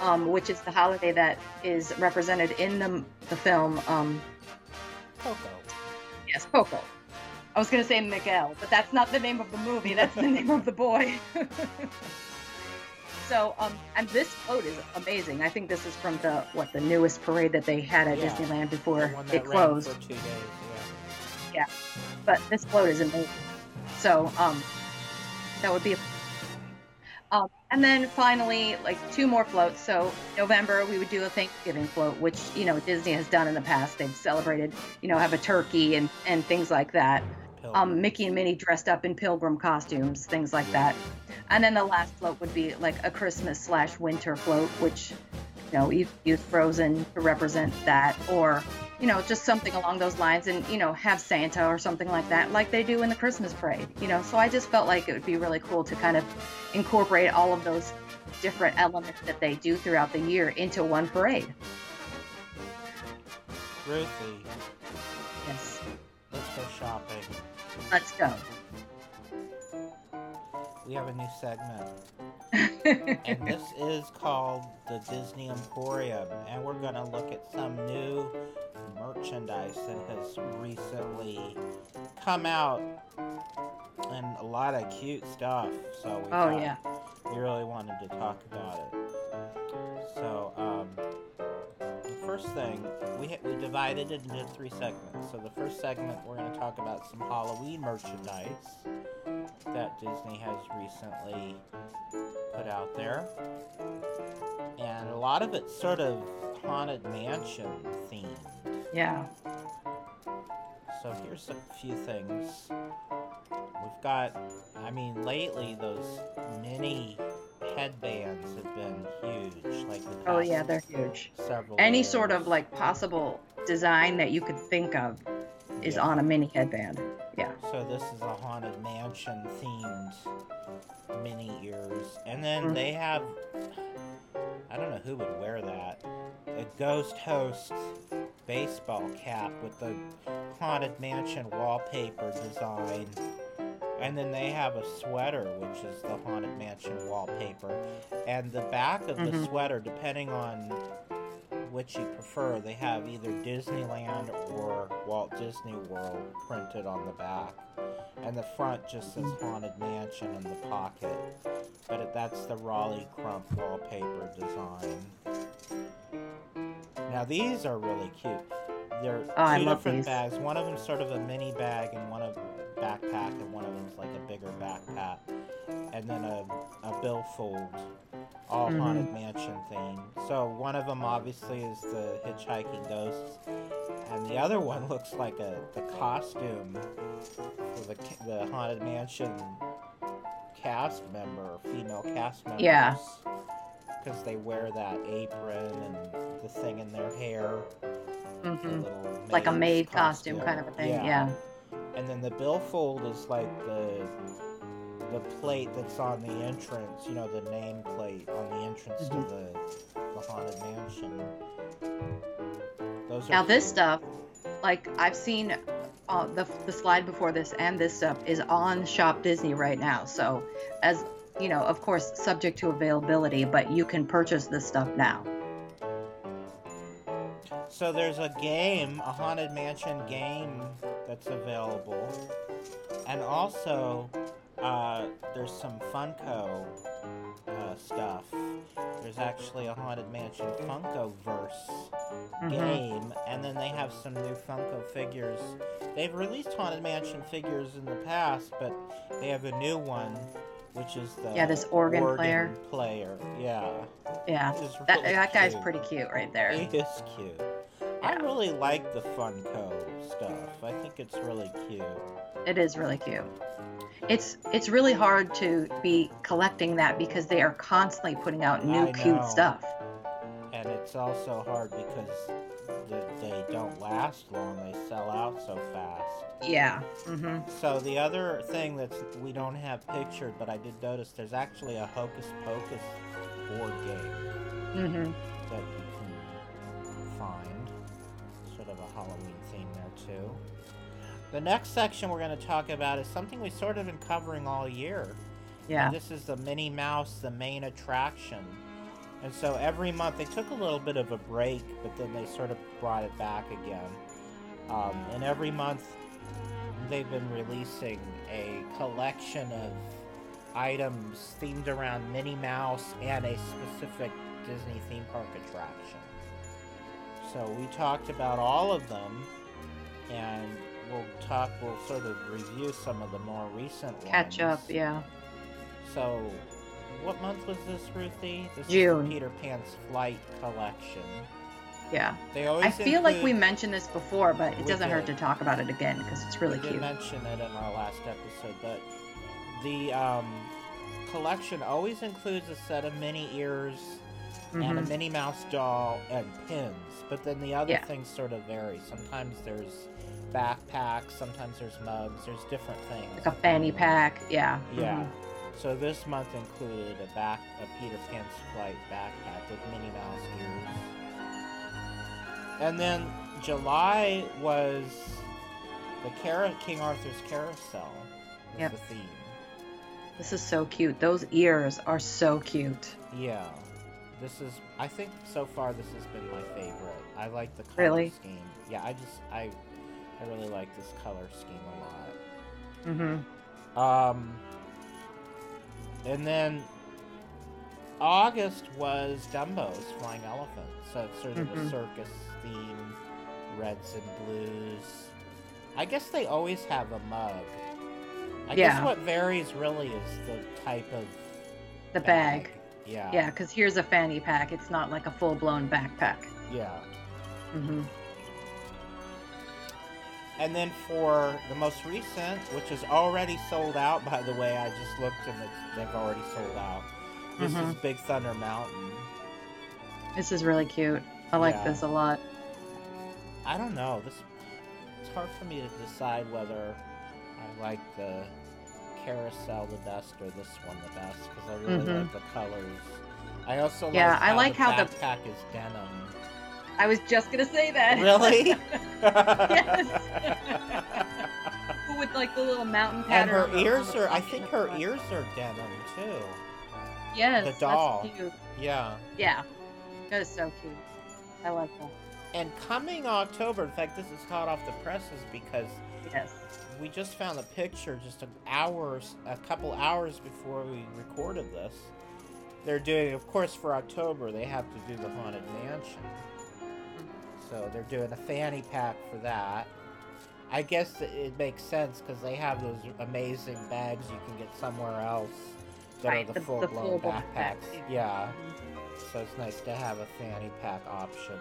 um, which is the holiday that is represented in the, the film. Um, Coco. yes, Coco. I was going to say Miguel, but that's not the name of the movie. That's the name of the boy. so, um, and this float is amazing. I think this is from the what the newest parade that they had at Yeah, Disneyland before it closed. for two days. Yeah. Yeah. But this float is amazing. So um, that would be. Um, and then finally, like two more floats. So November we would do a Thanksgiving float, which you know Disney has done in the past. They've celebrated, you know, have a turkey and and things like that. Um, Mickey and Minnie dressed up in pilgrim costumes, things like that. And then the last float would be like a Christmas slash winter float, which you know you use Frozen to represent that, or you know just something along those lines, and you know have Santa or something like that, like they do in the Christmas parade. You know, so I just felt like it would be really cool to kind of incorporate all of those different elements that they do throughout the year into one parade. Ruthie, Yes, let's go shopping. let's go. We have a new segment. and this is called the Disney Emporium, and we're gonna look at some new merchandise that has recently come out, and a lot of cute stuff. So we oh yeah. we really wanted to talk about it. So, um, the first thing we we divided it into three segments. So the first segment we're going to talk about some Halloween merchandise that Disney has recently put out there, and a lot of it's sort of haunted mansion themed. Yeah. So here's a few things. We've got, I mean, lately those mini headbands have been huge. Like the Oh yeah, they're huge. several. Any years. sort of like possible design that you could think of is Yeah. on a mini headband. Yeah. So this is a haunted mansion themed mini ears, and then Mhm. they have. I don't know who would wear that. A ghost host baseball cap with the haunted mansion wallpaper design. And then they have a sweater, which is the haunted mansion wallpaper. And the back of the Mhm. sweater, depending on which you prefer, they have either Disneyland or Walt Disney World printed on the back. And the front just says Haunted Mansion in the pocket. But it, that's the Rolly Crump wallpaper design. Now these are really cute. They're Oh, two different these. bags. One of them's sort of a mini bag and one of backpack, and one of them's like a bigger backpack. And then a, a billfold, all Mhm. haunted mansion theme. So one of them obviously is the hitchhiking ghosts, and the other one looks like a the costume for the the haunted mansion cast member, female cast member. Yeah. Because they wear that apron and the thing in their hair. the hmm Like a maid costume kind of a thing. Yeah. And then the billfold is like the the plate that's on the entrance, you know, the name plate on the entrance Mhm. to the, the haunted mansion. Those are Now this stuff, like I've seen uh, the the slide before this and this stuff is on Shop Disney right now. So as you know, of course, subject to availability, but you can purchase this stuff now. So there's a game, a haunted mansion game that's available, and also uh, there's some Funko uh, stuff. There's actually a haunted mansion Funko verse Mhm. game, and then they have some new Funko figures. They've released haunted mansion figures in the past, but they have a new one which is the Yeah, this organ player. player. Yeah, Yeah. Is That, really that guy's pretty cute right there. He is cute. I really like the Funko stuff. I think it's really cute. It is really cute. It's it's really hard to be collecting that because they are constantly putting out new cute stuff. And it's also hard because th- they don't last long. They sell out so fast. Yeah. Mm-hmm. So the other thing that we don't have pictured, but I did notice, there's actually a Hocus Pocus board game mm-hmm. that you can find. Sort of a Halloween theme there too. The next section we're going to talk about is something we've sort of been covering all year. Yeah. And this is the Minnie Mouse, the main attraction. And so every month they took a little bit of a break, but then they sort of brought it back again. Um, and every month they've been releasing a collection of items themed around Minnie Mouse and a specific Disney theme park attraction. So we talked about all of them, and we'll talk. We'll sort of review some of the more recent Catch up. Yeah. So, what month was this, Ruthie? This June. Peter Pan's Flight collection. Yeah. They always. I feel like we mentioned this before, but it doesn't hurt to talk about it again because it's really cute. we mentioned it in our last episode, but the um, collection always includes a set of mini ears and a Mhm. Minnie Mouse doll and pins. But then the other Yeah. things sort of vary. Sometimes there's backpacks, sometimes there's mugs, there's different things. Like a fanny pack. Yeah. Yeah. Mhm. So this month included a back a Peter Pan's flight backpack with Minnie Mouse ears. And then July was the Car- King Arthur's Carousel. Was Yep. the theme. This is so cute. Those ears are so cute. Yeah. This is I think so far this has been my favorite. I like the color Really? scheme. Yeah, I just I I really like this color scheme a lot. hmm Um, and then August was Dumbo's Flying Elephant. So it's sort of a Mhm. circus theme, reds and blues. I guess they always have a mug. I guess what varies really is the type of The bag. Yeah. Yeah, because here's a fanny pack. It's not like a full blown backpack. Yeah. hmm And then for the most recent, which is already sold out, by the way, I just looked and it's, they've already sold out. This Mhm. is Big Thunder Mountain. This is really cute. I like Yeah. this a lot. I don't know. This it's hard for me to decide whether I like the carousel the best or this one the best because I really Mhm. like the colors. I also Yeah, like I like the how the- backpack is denim. I was just gonna say that. Really? Yes. With like the little mountain pattern. and her ears are. I think her front. ears are denim too. Yes, the that's doll. Yeah. Yeah, that is so cute. I like that. And coming October, in fact, this is hot off the presses because Yes. we just found a picture just an hours, a couple hours before we recorded this. They're doing, of course, for October, they have to do the Haunted Mansion. So they're doing a fanny pack for that. I guess it makes sense because they have those amazing bags you can get somewhere else that Right, are the, the- the full blown backpacks. Yeah. So it's nice to have a fanny pack option.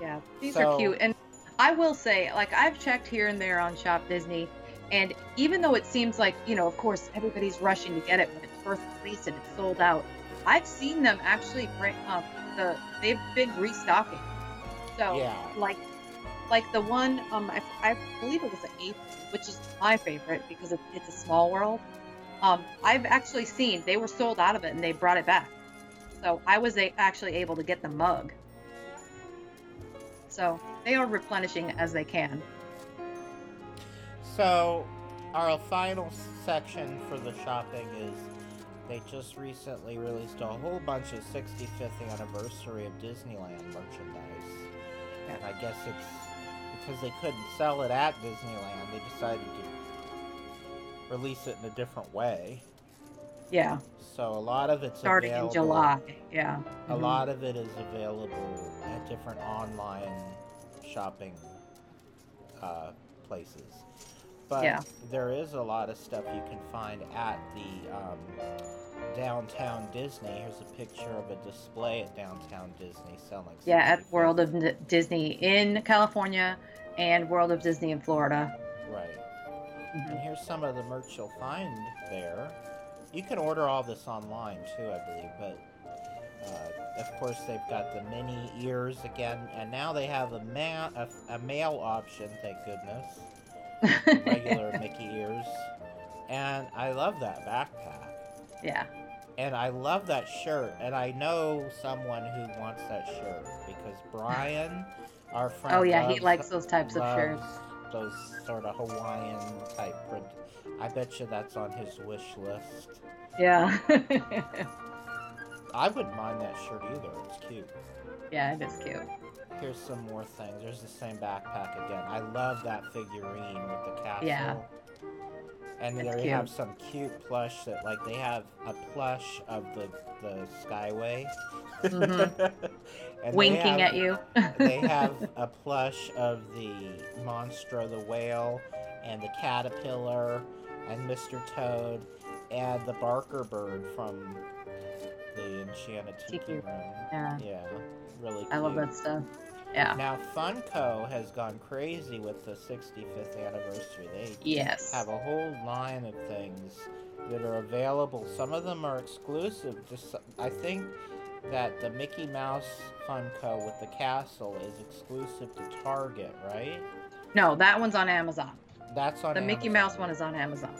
Yeah, these So- are cute. And I will say, like, I've checked here and there on Shop Disney, and even though it seems like, you know, of course, everybody's rushing to get it when it's first released and it's sold out, I've seen them actually bring up um, the, they've been restocking. So, Yeah. like, like the one, um, I, I believe it was the eighth, which is my favorite because it, it's a small world. Um, I've actually seen they were sold out of it and they brought it back. So I was a- actually able to get the mug. So they are replenishing as they can. So, our final section for the shopping is they just recently released a whole bunch of 65th anniversary of Disneyland merchandise. And I guess it's because they couldn't sell it at Disneyland, they decided to release it in a different way. Yeah, So, a lot of it's starting available. in July. Yeah. A Mhm. lot of it is available at different online shopping uh, places. But Yeah. there is a lot of stuff you can find at the um, downtown Disney. Here's a picture of a display at downtown Disney selling. Yeah, at World of N- Disney in California and World of Disney in Florida. Right. Mhm. And here's some of the merch you'll find there. You can order all this online too, I believe, but uh, of course they've got the mini ears again, and now they have a, ma- a, a male option, thank goodness. Regular Mickey ears. And I love that backpack. Yeah. And I love that shirt, and I know someone who wants that shirt because Brian, our friend, Oh yeah, he likes those types of shirts. Those sort of Hawaiian type print. I bet you that's on his wish list. Yeah. I wouldn't mind that shirt either. It's cute. yeah, it is cute. Here's some more things. There's the same backpack again. I love that figurine with the castle. Yeah. And you cute. have some cute plush that, like, they have a plush of the the Skyway. Mhm. And they Winking have- at you. they have a plush of the Monstro the whale and the caterpillar and Mr. Toad and the Barker bird from the Enchanted Tiki. Room. Yeah. Yeah, really cute. I love that stuff. Yeah. Now Funko has gone crazy with the 65th anniversary. They Yes. have a whole line of things that are available. Some of them are exclusive. Just I think that the Mickey Mouse Funko with the castle is exclusive to Target, right? No, that one's on Amazon. That's on The Mickey Mouse one is on Amazon.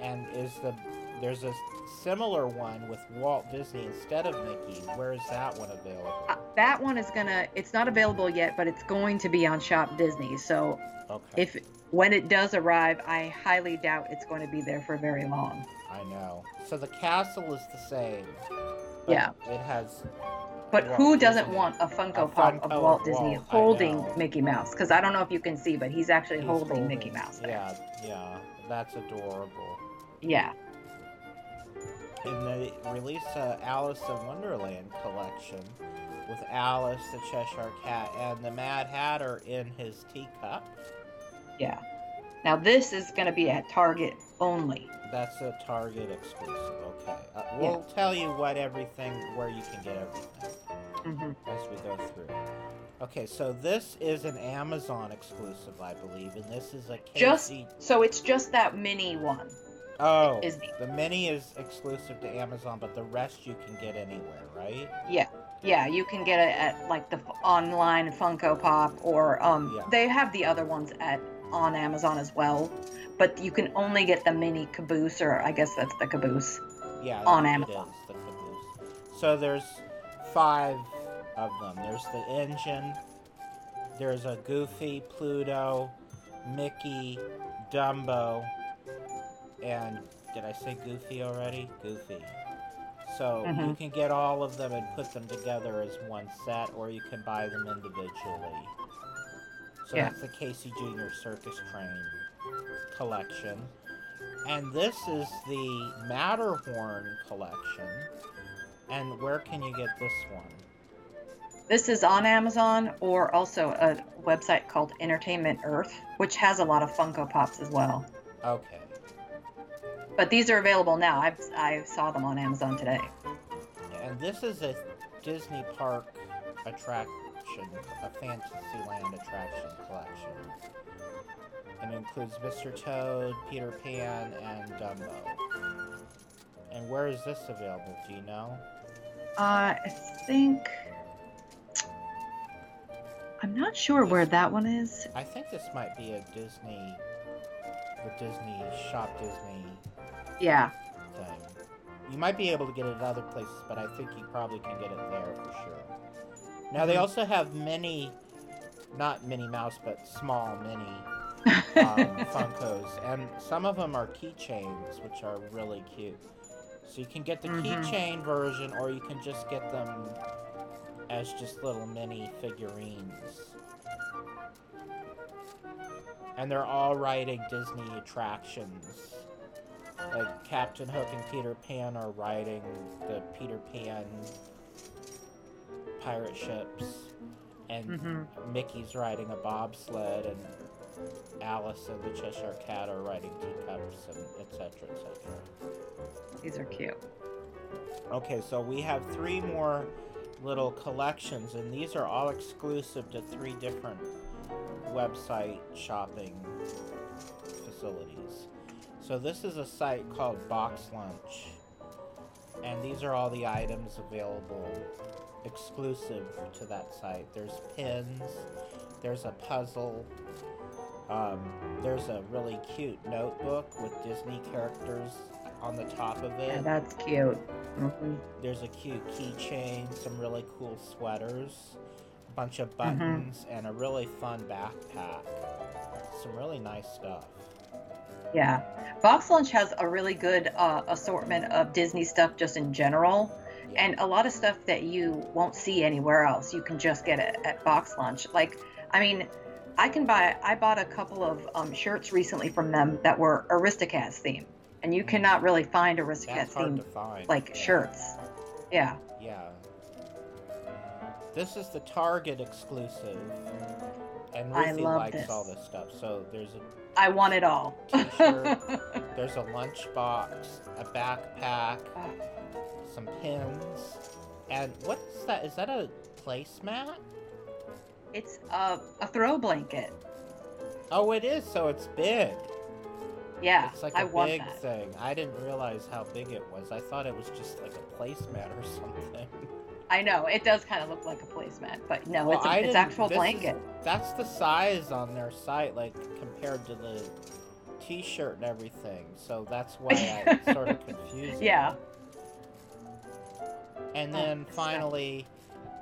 And is the there's a similar one with Walt Disney instead of Mickey. Where is that one available? Uh, that one is gonna. It's not available yet, but it's going to be on Shop Disney. So Okay. if when it does arrive, I highly doubt it's going to be there for very long. I know. So the castle is the same. Yeah. It has But Walt who doesn't Disney. want a Funko A Pop Funko of Walt Disney Walt, holding. Mickey Mouse? Because I don't know if you can see, but he's actually He's holding, Mickey Mouse there. Yeah, yeah, that's adorable. Yeah. And they released a Alice in Wonderland collection with Alice, the Cheshire Cat, and the Mad Hatter in his teacup. Yeah. Now this is going to be at Target only. That's a Target exclusive. Okay, uh, we'll tell you what everything, where you can get everything hmm as we go through. Okay, so this is an Amazon exclusive, I believe, and this is a Just so it's just that mini one. Oh, the- mini is exclusive to Amazon, but the rest you can get anywhere, right? Yeah. Yeah, you can get it at like the online Funko Pop or um Yeah. they have the other ones at on Amazon as well. But you can only get the mini caboose or I guess that's the caboose. Yeah, On Amazon. is, the caboose. So there's five of them. There's the engine. There's a Goofy, Pluto, Mickey, Dumbo, and did I say Goofy already? Goofy. So you Mhm. can get all of them and put them together as one set, or you can buy them individually. So Yeah. that's the Casey Jr. Circus Train collection. And this is the Matterhorn collection. And where can you get this one? This is on Amazon or also a website called Entertainment Earth, which has a lot of Funko Pops as well. Okay. But these are available now. I I saw them on Amazon today. And this is a Disney Park attraction, a Fantasyland attraction collection. And it includes Mr. Toad, Peter Pan, and Dumbo. And where is this available? Do you know? Uh, I think I'm not sure where that one is. I think this might be a Disney, the Disney Shop Disney Yeah. thing. You might be able to get it at other places, but I think you probably can get it there for sure. Now they Mhm. also have mini, not Minnie Mouse, but small mini um, Funkos, and some of them are keychains, which are really cute. So you can get the Mhm. keychain version, or you can just get them as just little mini figurines. And they're all riding Disney attractions. Like Captain Hook and Peter Pan are riding the Peter Pan pirate ships, and Mhm. Mickey's riding a bobsled, and Alice and the Cheshire Cat are riding teacups and etc. etc. These are cute. Okay, so we have three more little collections, and these are all exclusive to three different website shopping facilities. So this is a site called Box Lunch, and these are all the items available exclusive to that site. There's pins, there's a puzzle, um, there's a really cute notebook with Disney characters on the top of it. Yeah, that's cute. Mhm. There's a cute keychain, some really cool sweaters, bunch of buttons, and a really fun backpack. Some really nice stuff. Yeah. Box Lunch has a really good uh, assortment of Disney stuff just in general. Yeah. And a lot of stuff that you won't see anywhere else. You can just get it at Box Lunch. Like, I mean, I can buy, I bought a couple of um, shirts recently from them that were Aristocats theme. And you cannot really find Aristocats That's hard to theme find. like shirts. Yeah. Yeah. This is the Target exclusive. And Ruthie likes this. all this stuff. So there's a I want it all. There's a lunchbox, a backpack, uh. some pins, and what's that? Is that a placemat? it's a, a throw blanket. Oh, it is. So it's big. Yeah. It's like I a big that. thing. I didn't realize how big it was. I thought it was just like a placemat or something. I know. It does kind of look like a placemat, but no, Well, it's, a, it's actual this is- blanket. That's the size on their site, like compared to the T-shirt and everything. So that's why I sort of confused. Yeah. And Oh, then stuff. finally,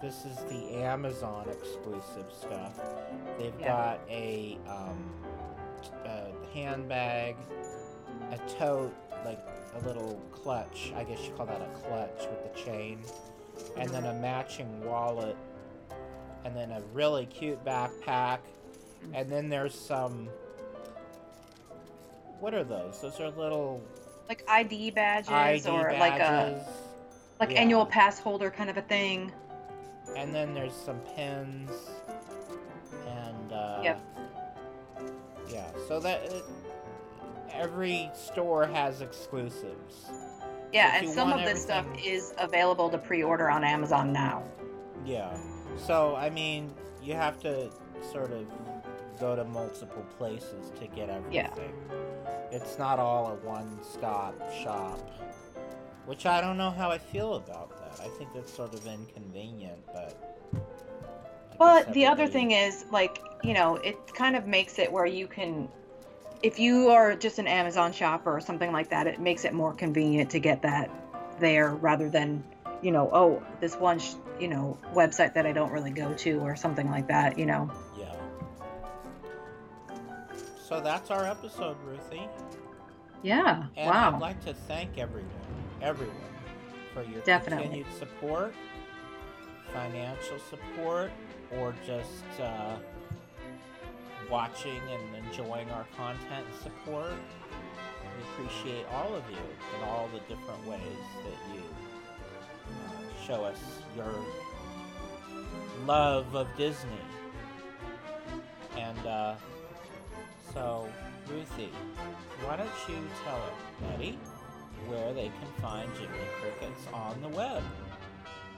this is the Amazon exclusive stuff. They've Yeah. got a, um, a handbag, a tote, like a little clutch. I guess you call that a clutch with the chain, and then a matching wallet, and then a really cute backpack, and then there's some. What are those? Those are little Like ID badges ID or like a like Yeah. annual pass holder kind of a thing. And then there's some pins, and uh, Yep. yeah. So that it, every store has exclusives. Yeah, and some of this stuff is available to pre-order on Amazon now. Yeah. So I mean, you have to sort of go to multiple places to get everything. Yeah. It's not all a one-stop shop. Which I don't know how I feel about that. I think that's sort of inconvenient, but. But the other thing is like, you know, it kind of makes it where you can if you are just an Amazon shopper or something like that, it makes it more convenient to get that there rather than, you know, oh, this one, sh- you know, website that I don't really go to or something like that, you know. Yeah. So that's our episode, Ruthie. Yeah. And wow. I'd like to thank everyone, everyone, for your Definitely. continued support, financial support, or just uh, watching and enjoying our content and support. We appreciate all of you in all the different ways that you uh, show us your love of Disney. And uh, so, Ruthie, why don't you tell everybody where they can find Jiminy Crickets on the web?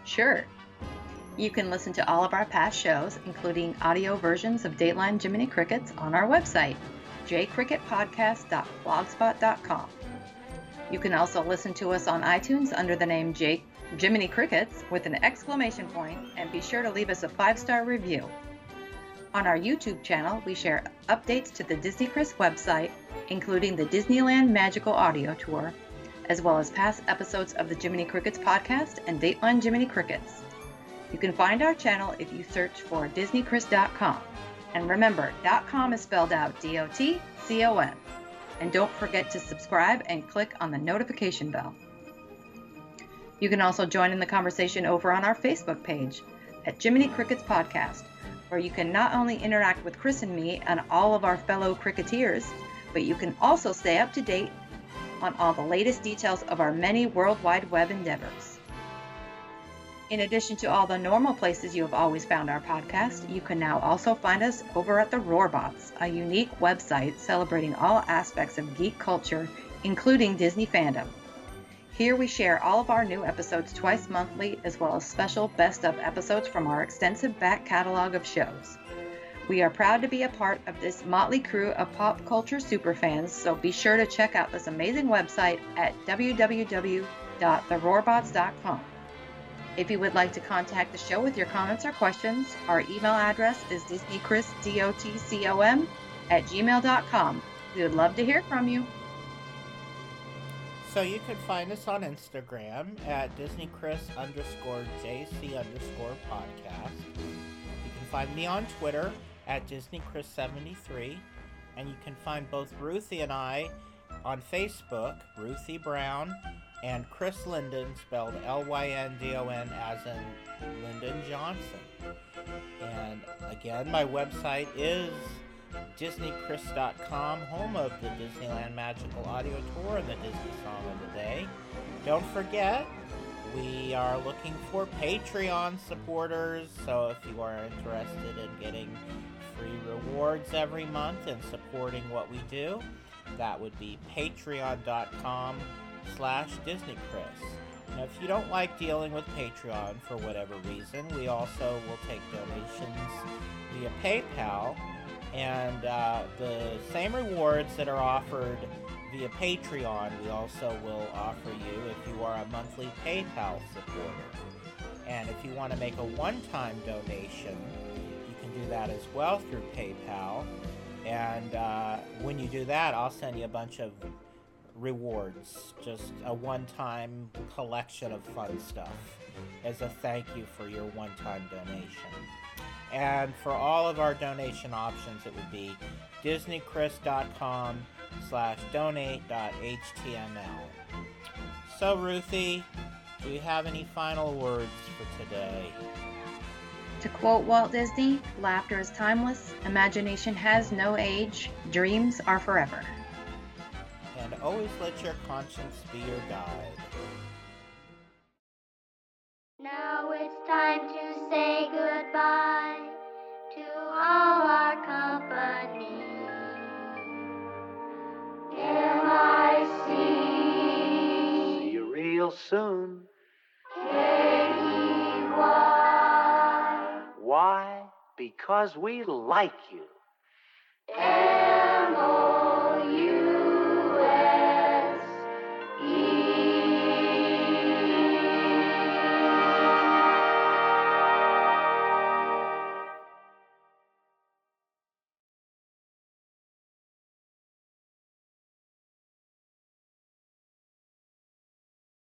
Sure. You can listen to all of our past shows, including audio versions of Dateline Jiminy Crickets, on our website, jcricketpodcast.blogspot.com. You can also listen to us on iTunes under the name J- Jiminy Crickets with an exclamation point, and be sure to leave us a five star review. On our YouTube channel, we share updates to the Disney Chris website, including the Disneyland Magical Audio Tour, as well as past episodes of the Jiminy Crickets podcast and Dateline Jiminy Crickets. You can find our channel if you search for DisneyChris.com. And remember, .com is spelled out D-O-T-C-O-M. And don't forget to subscribe and click on the notification bell. You can also join in the conversation over on our Facebook page at Jiminy Crickets Podcast, where you can not only interact with Chris and me and all of our fellow cricketeers, but you can also stay up to date on all the latest details of our many World Wide Web endeavors. In addition to all the normal places you have always found our podcast, you can now also find us over at the Roarbots, a unique website celebrating all aspects of geek culture, including Disney fandom. Here we share all of our new episodes twice monthly, as well as special best of episodes from our extensive back catalog of shows. We are proud to be a part of this motley crew of pop culture superfans, so be sure to check out this amazing website at www.theroarbots.com. If you would like to contact the show with your comments or questions, our email address is disneychris.dotcom at gmail.com. We would love to hear from you. So you can find us on Instagram at DisneyChris underscore JC underscore podcast. You can find me on Twitter at DisneyChris73. And you can find both Ruthie and I on Facebook, Ruthie Brown, and Chris Lyndon, spelled L Y N D O N, as in Lyndon Johnson. And again, my website is DisneyChris.com, home of the Disneyland Magical Audio Tour and the Disney Song of the Day. Don't forget, we are looking for Patreon supporters, so if you are interested in getting free rewards every month and supporting what we do, that would be patreon.com slash DisneyChris. Now, if you don't like dealing with Patreon for whatever reason, we also will take donations via PayPal. And uh, the same rewards that are offered via Patreon, we also will offer you if you are a monthly PayPal supporter. And if you want to make a one time donation, you can do that as well through PayPal. And uh, when you do that, I'll send you a bunch of rewards, just a one time collection of fun stuff as a thank you for your one time donation. And for all of our donation options, it would be disneychris.com slash donate.html. So, Ruthie, do you have any final words for today? To quote Walt Disney, laughter is timeless, imagination has no age, dreams are forever. And always let your conscience be your guide. Now it's time to say goodbye to all our company. M-I-C. See you real soon. K-E-Y. Why? Because we like you. M